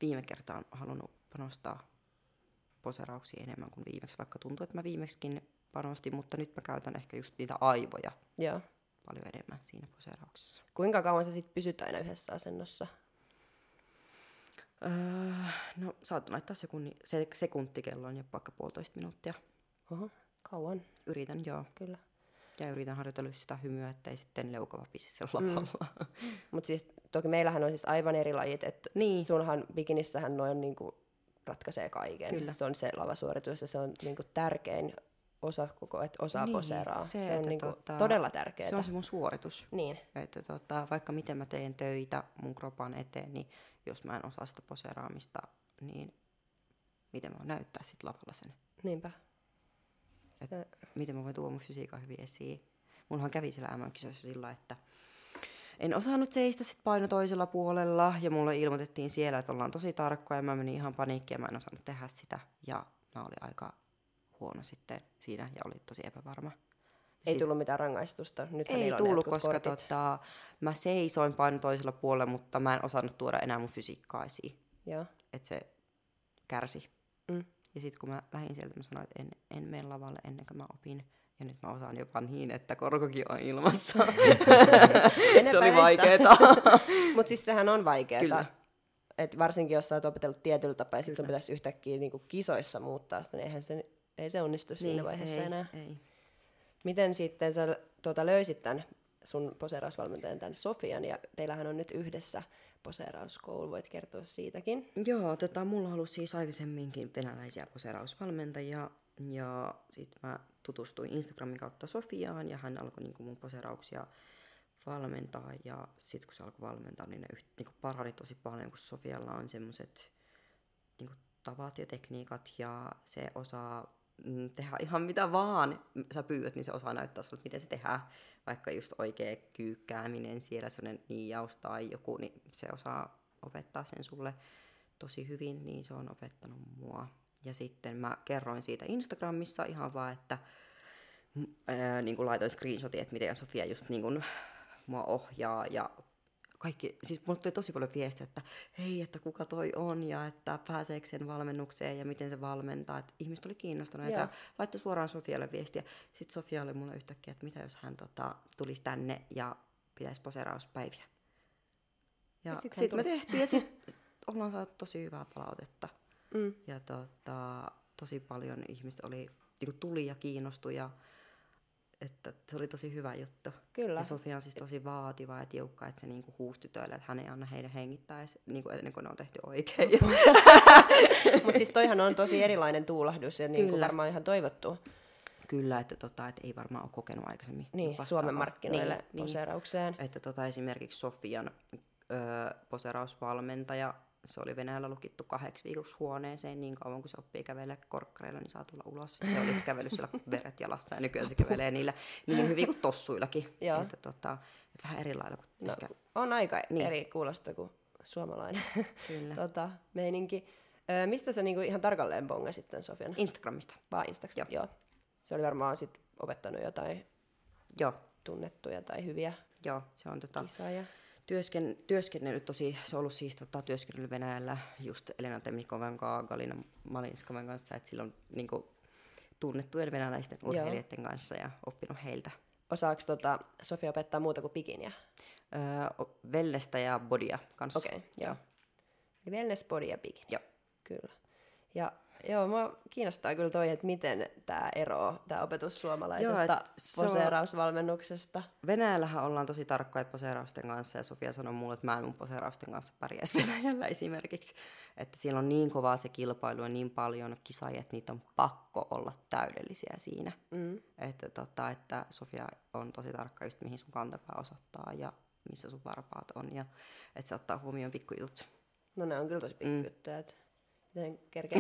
viime kertaan halunnut panostaa poserauksiin enemmän kuin viimeksi, vaikka tuntuu, että mä viimeksikin panostin, mutta nyt mä käytän ehkä just niitä aivoja Joo. paljon enemmän siinä poserauksessa. Kuinka kauan sä sitten pysyt aina yhdessä asennossa? Öö, no saatan laittaa sekunni, se, sekuntikelloon ja vaikka puolitoista minuuttia. Oho, kauan, Yritän, joo. kyllä. Ja yritän harjoitella sitä hymyä, ettei sitten leuka vapisi siellä Mm. lavalla. Mutta siis toki meillähän on siis aivan eri lajit, että Niin. sunhan bikinissähän noin niinku ratkaisee kaiken. Kyllä. Se on se lavasuoritus ja se on niinku tärkein osa koko, että osaa Niin, poseraa. se, Se, on että niinku tota, todella tärkeää. Se on se mun suoritus. Niin, Että tota, vaikka miten mä teen töitä mun kropan eteen, niin jos mä en osaa sitä poseraamista, niin miten mä voin näyttää sit lavalla sen? niinpä. Et- Se, Miten mä voin tuoda mun fysiikan hyvin esiin? Munhan kävi siellä MM-kisoissa sillä, että en osannut seistä sit paino toisella puolella ja mulle ilmoitettiin siellä, että ollaan tosi tarkkoja ja mä menin ihan paniikkiin ja mä en osannut tehdä sitä ja mä olin aika huono sitten siinä ja oli tosi epävarma. ei tullut mitään rangaistusta. Nythän Ei tullut, koska kortit. tota, mä seisoin painon toisella puolella, mutta mä en osannut tuoda enää mun fysiikkaa esiin. Että se kärsi. Mm. Ja sitten kun mä lähdin sieltä, mä sanoin, että en, en mene lavalle ennen kuin mä opin. Ja nyt mä osaan jopa niin, että korkokin on ilmassa. se oli vaikeeta. Mutta siis sehän on vaikeaa. Kyllä. Et varsinkin jos sä oot opetellut tietyllä tapaa ja sit sun pitäisi yhtäkkiä niinku kisoissa muuttaa sitä, niin eihän se, ei se onnistu niin, siinä vaiheessa ei, enää. Ei. Miten sitten sä tuota, löysit tämän sun poseerausvalmentajan, tämän Sofian, ja teillähän on nyt yhdessä poseerauskoulu, voit kertoa siitäkin. Joo, tota, mulla on ollut siis aikaisemminkin venäläisiä poserausvalmentajia. Ja sitten mä tutustuin Instagramin kautta Sofiaan ja hän alkoi niinku mun poserauksia valmentaa. Ja sitten kun se alkoi valmentaa, niin ne yht, niinku parani tosi paljon, kun Sofialla on semmoiset niinku tavat ja tekniikat ja se osaa mm, tehdä ihan mitä vaan sä pyydät, niin se osaa näyttää sulle, miten se tehdään. Vaikka just oikea kyykkääminen siellä, sellainen niijaus tai joku, niin se osaa opettaa sen sulle tosi hyvin, niin se on opettanut mua. Ja sitten mä kerroin siitä Instagramissa ihan vaan, että mm, ää, niin kuin laitoin screenshotin, että miten Sofia just niin kuin mua ohjaa ja kaikki, siis mulle tuli tosi paljon viestiä, että hei, että kuka toi on ja että pääseekö sen valmennukseen ja miten se valmentaa. Että ihmiset oli kiinnostuneita ja laittoi suoraan Sofialle viestiä. Sitten Sofia oli mulle yhtäkkiä, että mitä jos hän tota, tulisi tänne ja pitäisi poserauspäiviä. Ja Ja sit hän sitten me tehtiin ja sitten ollaan saatu tosi hyvää palautetta. Mm. Ja tota, tosi paljon ihmiset oli, niin tuli ja kiinnostui ja että se oli tosi hyvä juttu. Kyllä. Ja Sofia on siis tosi vaativa ja tiukka, että se niinku huusi tytöille, että hän ei anna heidän hengittää edes, niinku ennen kuin ne on tehty oikein. Mutta siis toihan on tosi erilainen tuulahdus ja niin Kyllä. varmaan ihan toivottu Kyllä, että, tota, että ei varmaan ole kokenut aikaisemmin. niin, vastaavaa. Suomen markkinoille Niin, niin. poseeraukseen. Että tota, esimerkiksi Sofian ö, poserausvalmentaja, se oli Venäjällä lukittu kahdeksi viikoksi huoneeseen niin kauan, kun se oppii kävellä korkkareilla, niin saa tulla ulos. Se oli sitten kävellyt siellä veret jalassa ja nykyään se kävelee niillä niin hyvin kuin tossuillakin. Joo. Että, tota, että vähän eri lailla kuin No, on aika Niin. eri kuulosta kuin suomalainen Kyllä. tota, meininki. Ö, mistä sä niinku ihan tarkalleen bongasit tämän Sofian? Instagramista. Vaan Instasta? Joo. Joo. Se oli varmaan sit opettanut jotain Joo, tunnettuja tai hyviä joo, se on tota, kisaajia. Työsken, työskennellyt tosi, se on ollut siis tota, työskennellyt Venäjällä just Elena Temnikovan kanssa, Galina Malinskovan kanssa, että sillä on niinku, tunnettujen venäläisten urheilijoiden kanssa ja oppinut heiltä. Osaako tota, Sofia opettaa muuta kuin bikiniä? Öö, Vellestä ja Bodia kanssa. Okei, okay, joo. Eli wellness, body ja bikini. Joo. Kyllä. Ja joo, mua kiinnostaa kyllä toi, että miten tämä eroaa, tämä opetus suomalaisesta Joo, poseerausvalmennuksesta. Venäjällähän ollaan tosi tarkkoja poseerausten kanssa ja Sofia sanoi mulle, että mä en mun poseerausten kanssa pärjäisi Venäjällä esimerkiksi. Että siellä on niin kovaa se kilpailu ja niin paljon kisaajia, että niitä on pakko olla täydellisiä siinä. Mm. Että, tota, että Sofia on tosi tarkka just mihin sun kantapää osoittaa ja missä sun varpaat on ja että se ottaa huomioon pikkujutut. No ne on kyllä tosi Mm. pikkujuttuja, että miten kerkeä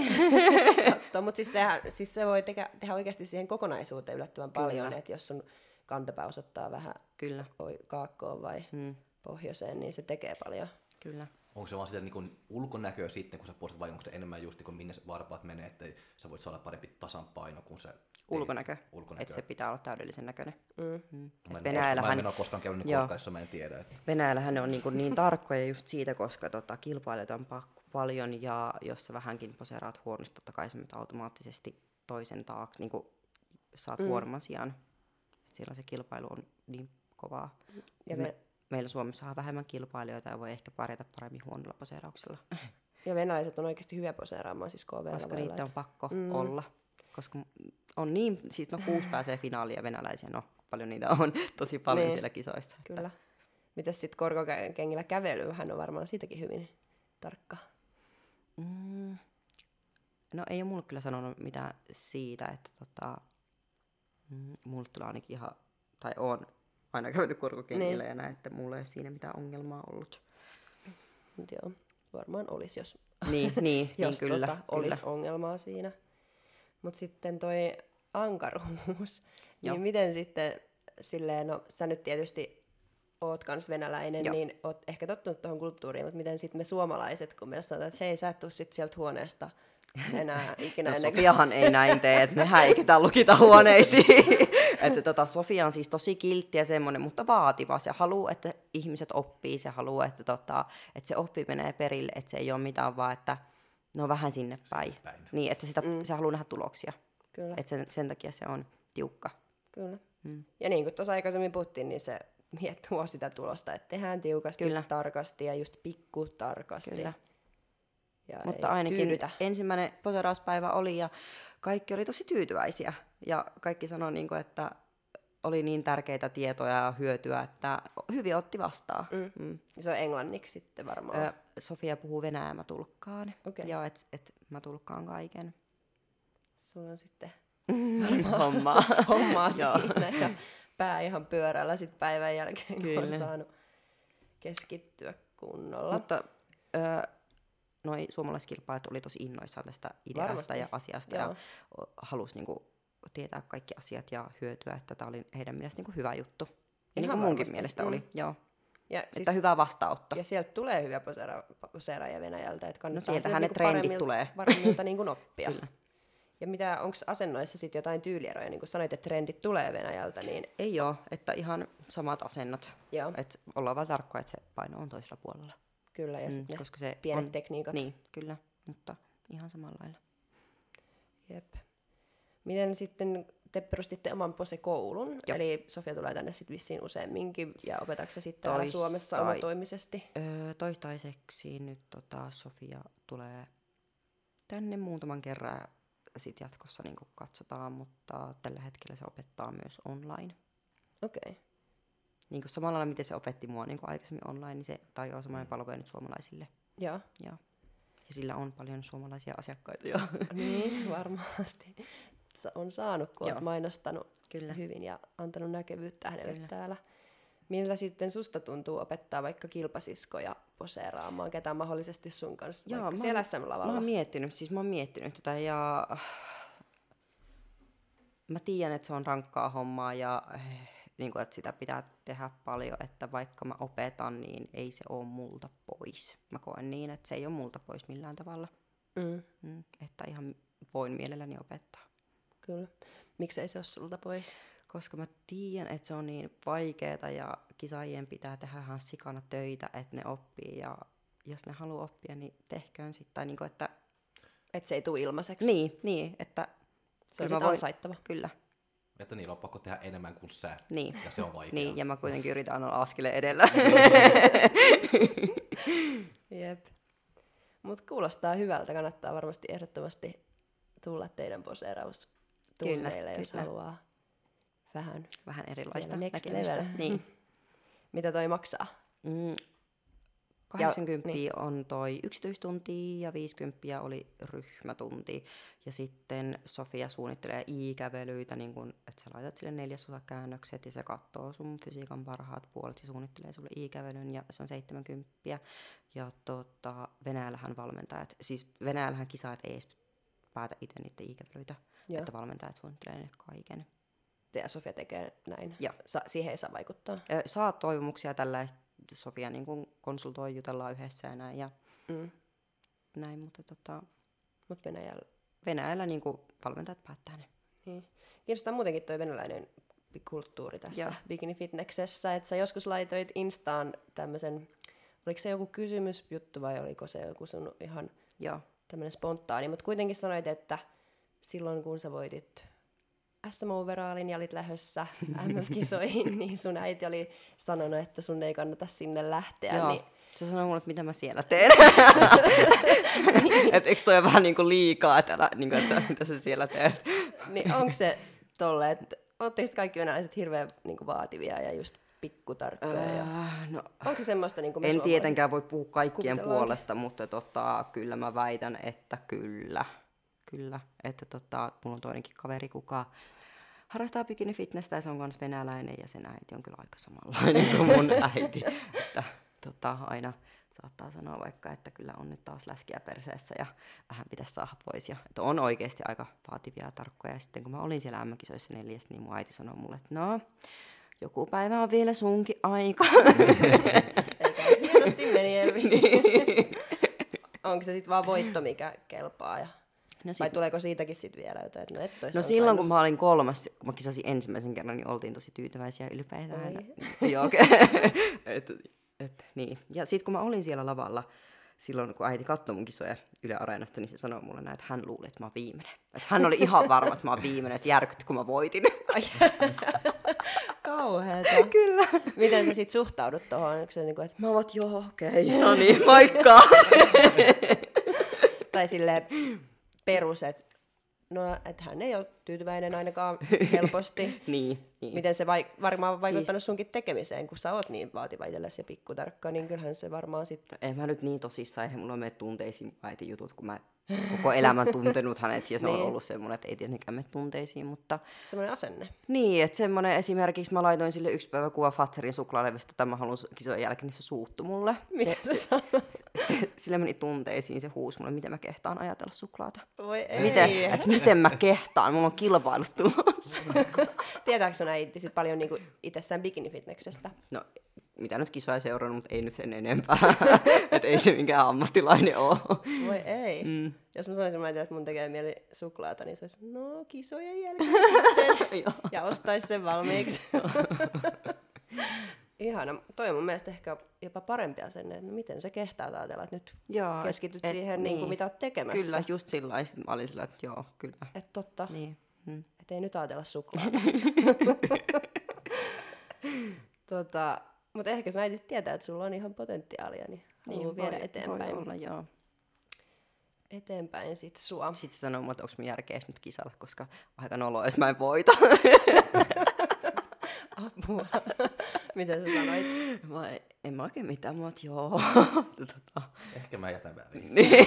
katsoa. Mutta siis, sehän, siis se voi tehdä, tehdä oikeasti siihen kokonaisuuteen yllättävän Kyllä. paljon, että jos sun kantapää osoittaa vähän Kyllä, oi- kaakkoon vai mm, pohjoiseen, niin se tekee paljon. kyllä. Onko se vaan sitä niin ulkonäköä sitten, kun sä postat, vai onko se enemmän just niin kuin minne varpaat menee, että sä voit saada parempi tasanpaino kuin se Ulkonäkö. ulkonäkö. Että se pitää olla täydellisen näköinen. Mm. Mm. Mä en, Venäjällähän... Mä en ole koskaan käynyt niin Joo. korkkaissa, mä en tiedä. Että... Venäjällähän ne on niin, niin tarkkoja just siitä, koska tota, kilpailijat on pakko paljon ja jos sä vähänkin poseeraat huonosti, totta kai sä automaattisesti toisen taakse, niin kuin saat mm. huonomman sijaan. Et silloin se kilpailu on niin kovaa. Ja Ja me- me, meillä Suomessa on vähemmän kilpailijoita ja voi ehkä pärjätä paremmin huonolla poseerauksella, Ja venäläiset on oikeasti hyviä poseeraamaan siis KV koska niitä on pakko mm. olla. Koska on niin, siis no kuusi pääsee finaaliin ja venäläisiä, no paljon niitä on tosi paljon Niin. siellä kisoissa. että- Kyllä. Mitäs sitten korkokengillä kävely? Hän on varmaan siitäkin hyvin tarkka. Mm. No ei ole mulle kyllä sanonut mitään siitä, että tota, mm, mulle tulee ainakin ihan, tai on aina käynyt korkokengillä Niin. ja näin, että mulla ei ole siinä mitään ongelmaa ollut. Mut joo, varmaan olisi, jos, Niin, niin, jos niin kyllä, tota, olisi ongelmaa siinä. Mutta sitten toi ankaruus, niin miten sitten silleen, no sä nyt tietysti oot kans venäläinen, Joo. niin oot ehkä tottunut tuohon kulttuuriin, mutta miten sitten me suomalaiset, kun me sanotaan, että hei sä et tuu sit sieltä huoneesta enää ikinä No ennen. Sofiahan ei näin tee, että mehän ei ketään lukita huoneisiin. että tota, Sofia on siis tosi kiltti ja semmoinen, mutta vaativa. Se haluaa, että ihmiset oppii, se haluaa, että, tota, että se oppi menee perille, että se ei ole mitään vaan, että no vähän sinne päin. päin. Niin, että sitä, mm. se haluaa nähdä tuloksia. Kyllä. Että sen, sen takia se on tiukka. Kyllä. Mm. Ja niin kuin tuossa aikaisemmin puhuttiin, niin se miet tuo sitä tulosta, että tehdään tiukasti, Kyllä. tarkasti ja just pikku tarkasti. Kyllä. Ja Mutta ainakin tyydytä. ensimmäinen poserauspäivä oli ja kaikki oli tosi tyytyväisiä. Ja kaikki sanoi, niin kuin, että oli niin tärkeitä tietoja ja hyötyä, että hyvin otti vastaan. Mm. Mm. Se on englanniksi sitten varmaan. Ö, Sofia puhuu venäjää, mä tulkkaan. Okei. Ja et, et mä tulkkaan kaiken. Sulla on sitten Hommaa. hommaa Joo. siinä ja pää ihan pyörällä sit päivän jälkeen, kun on Kyllä. saanut keskittyä kunnolla. Mutta ö, noi suomalaiskilpailijat oli tosi innoissaan tästä ideasta Varmasti. ja asiasta Joo. ja halusi niinku tietää kaikki asiat ja hyötyä, että tämä oli heidän mielestä niinku hyvä juttu. Ja niin Ihan kuin munkin mielestä Mm. oli, joo. ja, Siis, että hyvä vastaanotto. ja sieltä tulee hyviä poseeraajia Venäjältä, että kannattaa sieltähän sieltä ne niinku trendit paremmilta- tulee. paremmilta niin kuin oppia. Kyllä. Ja mitä, onko asennoissa sitten jotain tyylieroja, niin kuin sanoit, että trendit tulee Venäjältä, niin Ei ole, että ihan samat asennot. joo, Että ollaan vaan tarkkoja, että se paino on toisella puolella. kyllä, ja Mm, ne koska se pienet on, tekniikat. Niin, kyllä, mutta ihan samalla lailla. Jep. Miten sitten te perustitte oman Pose-koulun, Joo. eli Sofia tulee tänne sitten vissiin useamminkin, ja opetatko sä sitten täällä Toistai- Suomessa omatoimisesti? Öö, toistaiseksi nyt tota, Sofia tulee tänne muutaman kerran sitten jatkossa niin katsotaan, mutta tällä hetkellä se opettaa myös online. Okei, okay. Niin kuin samalla lailla, miten se opetti mua niin kuin aikaisemmin online, niin se tarjoaa samoja palveluja nyt suomalaisille. joo. Ja, ja sillä on paljon suomalaisia asiakkaita. Ja. niin, varmasti. On saanut, kun olet Joo. mainostanut Kyllä. hyvin ja antanut näkyvyyttä hänelle Kyllä. täällä. Miltä sitten susta tuntuu opettaa vaikka kilpasiskoja poseeraamaan, ketä mahdollisesti sun kanssa, Joo, vaikka mä siellä SM-lavalla? Mä oon miettinyt, siis mä oon miettinyt tätä ja mä tiedän, että se on rankkaa hommaa ja eh, niin kuin, että sitä pitää tehdä paljon, että vaikka mä opetan, niin ei se ole multa pois. Mä koen niin, että se ei ole multa pois millään tavalla. Mm, Mm, että ihan voin mielelläni opettaa. kyllä. Miksei se ole sulta pois? Koska mä tiedän, että se on niin vaikeeta ja kisaajien pitää tehdä ihan sikana töitä, että ne oppii ja jos ne haluaa oppia, niin tehköön sitten. Tai niin kuin, että Että se ei tule ilmaiseksi. niin, niin, että Se on voin- ansaittava. Kyllä, Että niillä on pakko tehdä enemmän kuin sä. niin. Ja se on vaikeaa. Niin, ja mä kuitenkin yritän olla askeleen edellä. Jep. Mutta kuulostaa hyvältä. Kannattaa varmasti ehdottomasti tulla teidän poseeraustunneille, jos kyllä. haluaa vähän. Vähän erilaista näkemystä. Niin. Mitä toi maksaa? Mm, 80 on toi yksityistunti ja 50 oli ryhmätunti. Ja sitten Sofia suunnittelee i-kävelyitä, niin kun, että sä laitat sille neljäsosakäännökset ja se katsoo sun fysiikan parhaat puolet ja suunnittelee sulle i-kävelyn ja se on 70. Ja tota, Venäjällähän valmentajat, siis Venäjällähän kisaajat ei edes päätä itse niiden i-kävelyitä, Joo. että valmentajat suunnittelee ne kaiken. Ja Sofia tekee näin. Joo. Sa- siihen ei saa vaikuttaa. Ö, saa toivomuksia tällä Sofia niin kuin konsultoi, jutellaan yhdessä ja näin, ja Mm. näin mutta tota, Mutta Venäjällä. Venäjällä niin kuin valmentajat päättää ne. Niin. Kiinnostaa muutenkin toi venäläinen kulttuuri tässä Joo. bikini fitnessessä, että sä joskus laitoit Instaan tämmöisen, oliko se joku kysymysjuttu vai oliko se joku sun ihan Joo, tämmöinen spontaani, mutta kuitenkin sanoit, että silloin kun sä voitit SM-overallin ja olit lähdössä MM-kisoihin, niin sun äiti oli sanonut, että sun ei kannata sinne lähteä. Joo. Niin, Se sanoi mulle, että mitä mä siellä teen. että eikö toi ole vähän niin kuin liikaa, että, älä, niin kuin, että mitä sä siellä teet. niin onko se tolle, että ootteko te kaikki venäläiset hirveän niin kuin, vaativia ja just pikkutarkkoja? Ja... Äh, no, Onko se semmoista niin kuin en tietenkään voi puhua kaikkien puolesta, mutta tota, kyllä mä väitän, että kyllä. Kyllä, että tota, mulla on toinenkin kaveri, kuka harrastaa bikini fitnessä ja se on myös venäläinen ja sen äiti on kyllä aika samanlainen kuin mun äiti. Että tota, aina saattaa sanoa vaikka, että kyllä on nyt taas läskiä perseessä ja vähän pitäisi saada pois. Ja, että on oikeasti aika vaativia ja tarkkoja. Ja sitten kun mä olin siellä MM-kisoissa neljäs, niin mun äiti sanoi mulle, että no, joku päivä on vielä sunkin aika. Eikä hienosti meni Elvi. Niin. Onko se sitten vaan voitto, mikä kelpaa? Ja... No Vai tuleeko siitäkin sitten vielä jotain, että no et No silloin, kun mä olin kolmas, kun mä kisasin ensimmäisen kerran, niin oltiin tosi tyytyväisiä ja ylpeitä. Joo, okei. et, et, niin. Ja sitten kun mä olin siellä lavalla, silloin kun äiti katsoi mun kisoja Yle Areenasta, niin se sanoi mulle näin, että hän luuli, että mä oon viimeinen. Että hän oli ihan varma, että mä oon viimeinen. Se järkytti, kun mä voitin. Kauheeta. Kyllä. Miten sä sitten suhtaudut tuohon? Onko se niinku, että... Mä oot, joo, okei. Okay. No niin, moikka. Tai sille perus, että no, et hän ei ole tyytyväinen ainakaan helposti. niin, niin. Miten se vaik- varmaan on vaikuttanut sunkin tekemiseen, kun sä oot niin vaativa itsellesi ja pikkutarkka, niin kyllähän se varmaan sitten... En mä nyt niin tosissaan, eihän mulla mene tunteisiin mun äitin jutut, kun mä koko elämän tuntenut hänet ja se on Niin. ollut semmoinen, että ei tietenkään mene tunteisiin, mutta Semmoinen asenne. niin, että semmoinen esimerkiksi mä laitoin sille yksi päivä kuva Fatserin suklaalevystä, että mä haluan kisojen jälkeen, niin se suuttu mulle. Mitä se, se, se, sille meni tunteisiin, se huusi mulle, miten mä kehtaan ajatella suklaata. Voi ei. Miten, että miten mä kehtaan, mulla on kilpailut tulossa. Tietääkö sun äiti sit paljon niinku itsessään bikinifitneksestä? No, mitä nyt kisoja seurannut, mutta ei nyt sen enempää. että ei se mikään ammattilainen ole. Voi ei. Mm. Jos mä sanoisin, mä että mun tekee mieli suklaata, niin se olisi, no kisojen jälkeen sitten. Ja ostaisi sen valmiiksi. Ihana. Toi on mun mielestä ehkä jopa parempi asenne, että no miten sä kehtaa ajatella, että nyt Joo, keskityt et- siihen, niin. kuin, mitä oot tekemässä. Kyllä, just sillä. Sitten mä olin sillä, että joo, kyllä. Et totta. Niin. Mm. Että ei nyt ajatella suklaata. tota, mutta ehkä sä tietää, että sulla on ihan potentiaalia, niin, niin Niin, viedä voi, eteenpäin, Voi olla, joo. eteenpäin sit sua. Sitten se sanoo että onko mun järkeä nyt kisata, koska aika noloa, jos mä en voita. Apua. Mitä sä sanoit? mä en, en mä oikein mitään, mä että joo. tota, Ehkä mä jätän väliin. niin,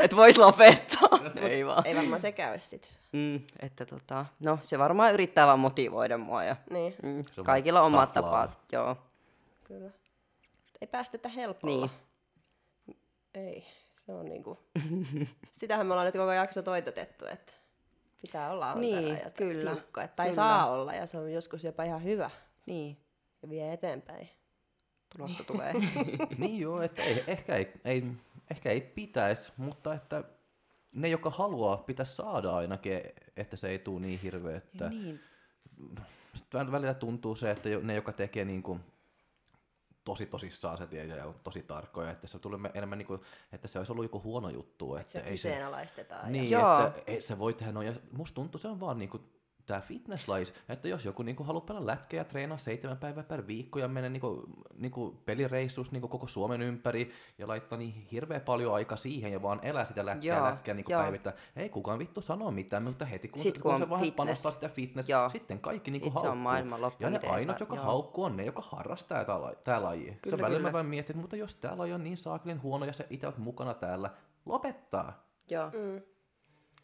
että vois lopettaa. ei vaan. Ei varmaan se käy sit. Mm, että tota, no se varmaan yrittää vaan motivoida mua ja Niin, mm, kaikilla on omat tapat. Joo. Kyllä. Ei päästetä helpolla. Niin. Ei, se on niinku... Sitähän me ollaan nyt koko jakso toitotettu, että pitää olla Niin, ja kyllä, tiukka. Tai kyllä. saa olla ja se on joskus jopa ihan hyvä Niin, ja vie eteenpäin. tulosta tulee. niin joo, että ei, ehkä, ei, ei, ehkä ei pitäisi, mutta että ne, jotka haluaa, pitäisi saada ainakin, että se ei tule niin hirveä, että niin. Sitten välillä tuntuu se, että ne, joka tekee niin kuin tosi tosissaan se tie ja on tosi tarkkoja, että se tulee enemmän niin kuin, että se olisi ollut joku huono juttu. Että Se ei se, kyseenalaistetaan. niin, ja... Joo. että ei, se voi tehdä noin. Ja musta tuntuu, se on vaan niin kuin, tämä fitnesslajis, että jos joku niinku haluaa pelaa lätkää ja treenaa seitsemän päivää per viikko ja mennä niinku, niinku pelireissus niinku koko Suomen ympäri ja laittaa niin hirveän paljon aikaa siihen ja vaan elää sitä lätkää, Joo, lätkää niinku päivittäin. Ei kukaan vittu sano mitään, mutta heti kun, Sit se, kun kun se vähän fitness. panostaa sitä fitness, Joo. sitten kaikki niinku Sit se on haukkuu. Ja ne ainut, joka joo. haukkuu, on ne, joka harrastaa tää laji. Kyllä, se välillä kyllä. mä vaan mietin, että mutta jos tää laji on niin saakelin huono ja se itse oot mukana täällä, lopettaa. Joo. Mm.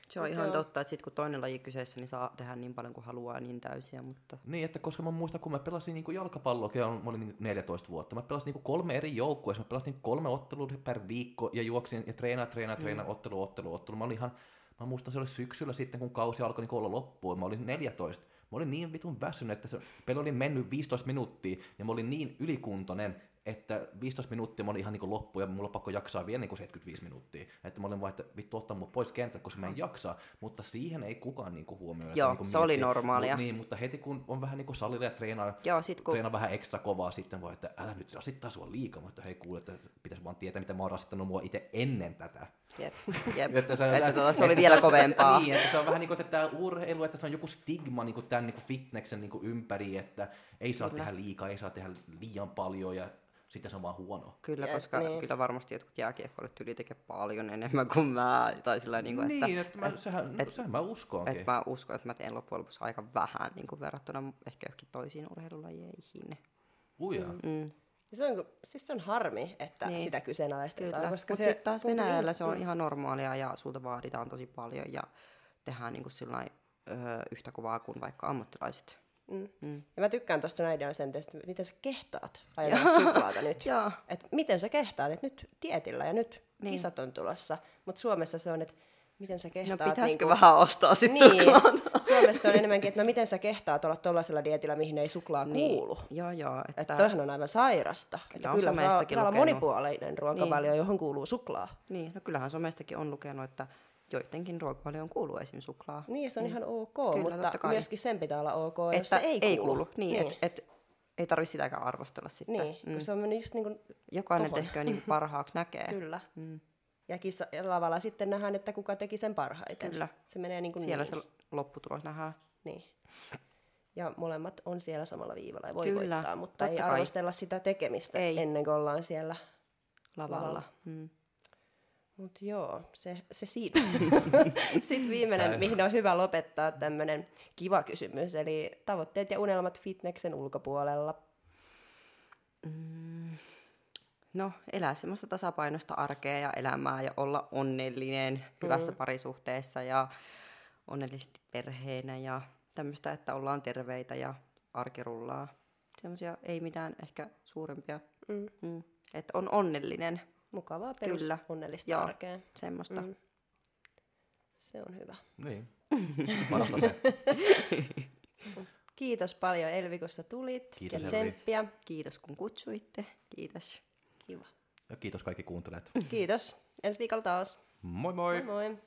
Se on Mut ihan joo. totta, että sit kun toinen laji kyseessä, niin saa tehdä niin paljon kuin haluaa niin täysiä, mutta Niin, että koska mä muistan, kun mä pelasin niin jalkapalloa, kun mä olin niin 14 vuotta, mä pelasin niin kolme eri joukkueessa, mä pelasin niin kolme ottelua per viikko ja juoksin ja treenaa, treenaa, treenaa, mm. ottelu, ottelu, ottelu. Mä olin ihan, mä muistan se oli syksyllä sitten, kun kausi alkoi niin olla loppuun, mä olin 14. Mä olin niin vitun väsynyt, että se peli oli mennyt 15 minuuttia ja mä olin niin ylikuntoinen, että 15 minuuttia mä olin ihan niin loppu ja mulla on pakko jaksaa vielä niin 75 minuuttia. Että mä olin vaan, että vittu ottaa mut pois kentältä, koska mä en jaksaa. Mutta siihen ei kukaan niin huomioi. että Joo, niinku se oli miettii. normaalia. Mut, niin, mutta heti kun on vähän niin kuin salilla ja treenaa, joo, sit kun treenaa vähän ekstra kovaa sitten voi, että älä nyt rasittaa sua liikaa, mutta hei kuule, että pitäisi vaan tietää, mitä mä oon rasittanut mua itse ennen tätä. Jep, jep. Että se, että tuota, se oli että vielä se- kovempaa. Niin, että se on vähän niin kuin, että tämä urheilu, että se on joku stigma niin kuin tämän niin kuin fitneksen niin kuin ympäri, että ei saa Kyllä. tehdä liikaa, ei saa tehdä liian paljon ja sitten se on vaan huono. Kyllä, Ja- koska niin. kyllä varmasti jotkut jääkiekkoilijat tyli tekee paljon enemmän kuin mä. Tai sillä niin kuin, että, niin, että mä, sehän, et, sehän mä uskoinkin. että mä uskon, että mä teen loppujen lopuksi aika vähän niin kuin verrattuna ehkä johonkin toisiin urheilulajeihin. Uja. Mm. Ja se on, siis se on harmi, että Niin. niin. sitä kyseenalaistetaan. Kyllä, koska mutta se sitten taas Venäjällä se on Mm. ihan normaalia ja sulta vaaditaan tosi paljon ja tehdään niin kuin sillai, öö, yhtä kovaa kuin vaikka ammattilaiset. Mm. Mm. Ja mä tykkään tuosta sen, että miten sä kehtaat ajatella suklaata nyt. Joo. Et miten sä kehtaat, että nyt dietillä ja nyt Niin. niin. kisat on tulossa. Mutta Suomessa se on, että miten sä No kehtaat... pitäisikö niinku- vähän ostaa sitten Niin, Suomessa on enemmänkin, että no miten sä kehtaat olla tuollaisella dietillä, mihin ei suklaa Niin. kuulu. Joo, joo. Että, Että toihan on aivan sairasta. Että on kyllä saa, somestakin pitää olla lukenut. monipuolinen ruokavalio, niin. johon kuuluu suklaa. Niin, no kyllähän somestakin on lukenut, että joidenkin ruokavalioon kuuluu esim. suklaa. Niin, se on Niin. ihan ok, Kyllä, mutta myöskin sen pitää olla ok, jos että se ei kuulu. ei kuulu. Niin, niin. Et, et, ei tarvitse sitäkään arvostella sitten. niin kun se on mennyt just niin kuin, Jokainen tohon. tehköön niin parhaaksi näkee. kyllä. Mm, Ja kissa, lavalla sitten nähdään, että kuka teki sen parhaiten. kyllä. Se menee niin kuin Siellä niin. se lopputulos nähdään. Niin. Ja molemmat on siellä samalla viivalla ja voi Kyllä, voittaa, mutta ei totta kai. arvostella sitä tekemistä Ei. ennen kuin ollaan siellä. Lavalla. Lavalla. Mm. Mutta joo, se, se siitä. Sitten viimeinen, mihin on hyvä lopettaa tämmöinen kiva kysymys, eli tavoitteet ja unelmat fitneksen ulkopuolella. Mm. No, elää semmoista tasapainoista arkea ja elämää ja olla onnellinen hyvässä parisuhteessa ja onnellisesti perheenä ja tämmöistä, että ollaan terveitä ja arki rullaa. Semmoisia ei mitään ehkä suurempia. Mm. Mm. Että on onnellinen, Mukavaa perus Kyllä. onnellista Joo. arkea. semmoista. Mm. Se on hyvä. Niin. Parasta se. Kiitos paljon Elvi, kun sä tulit. Kiitos, ja Elvi. tsemppiä. Kiitos kun kutsuitte. Kiitos. Kiva. Ja kiitos kaikki kuuntelijat. Kiitos. Ensi viikolla taas. Moi moi! Moi moi.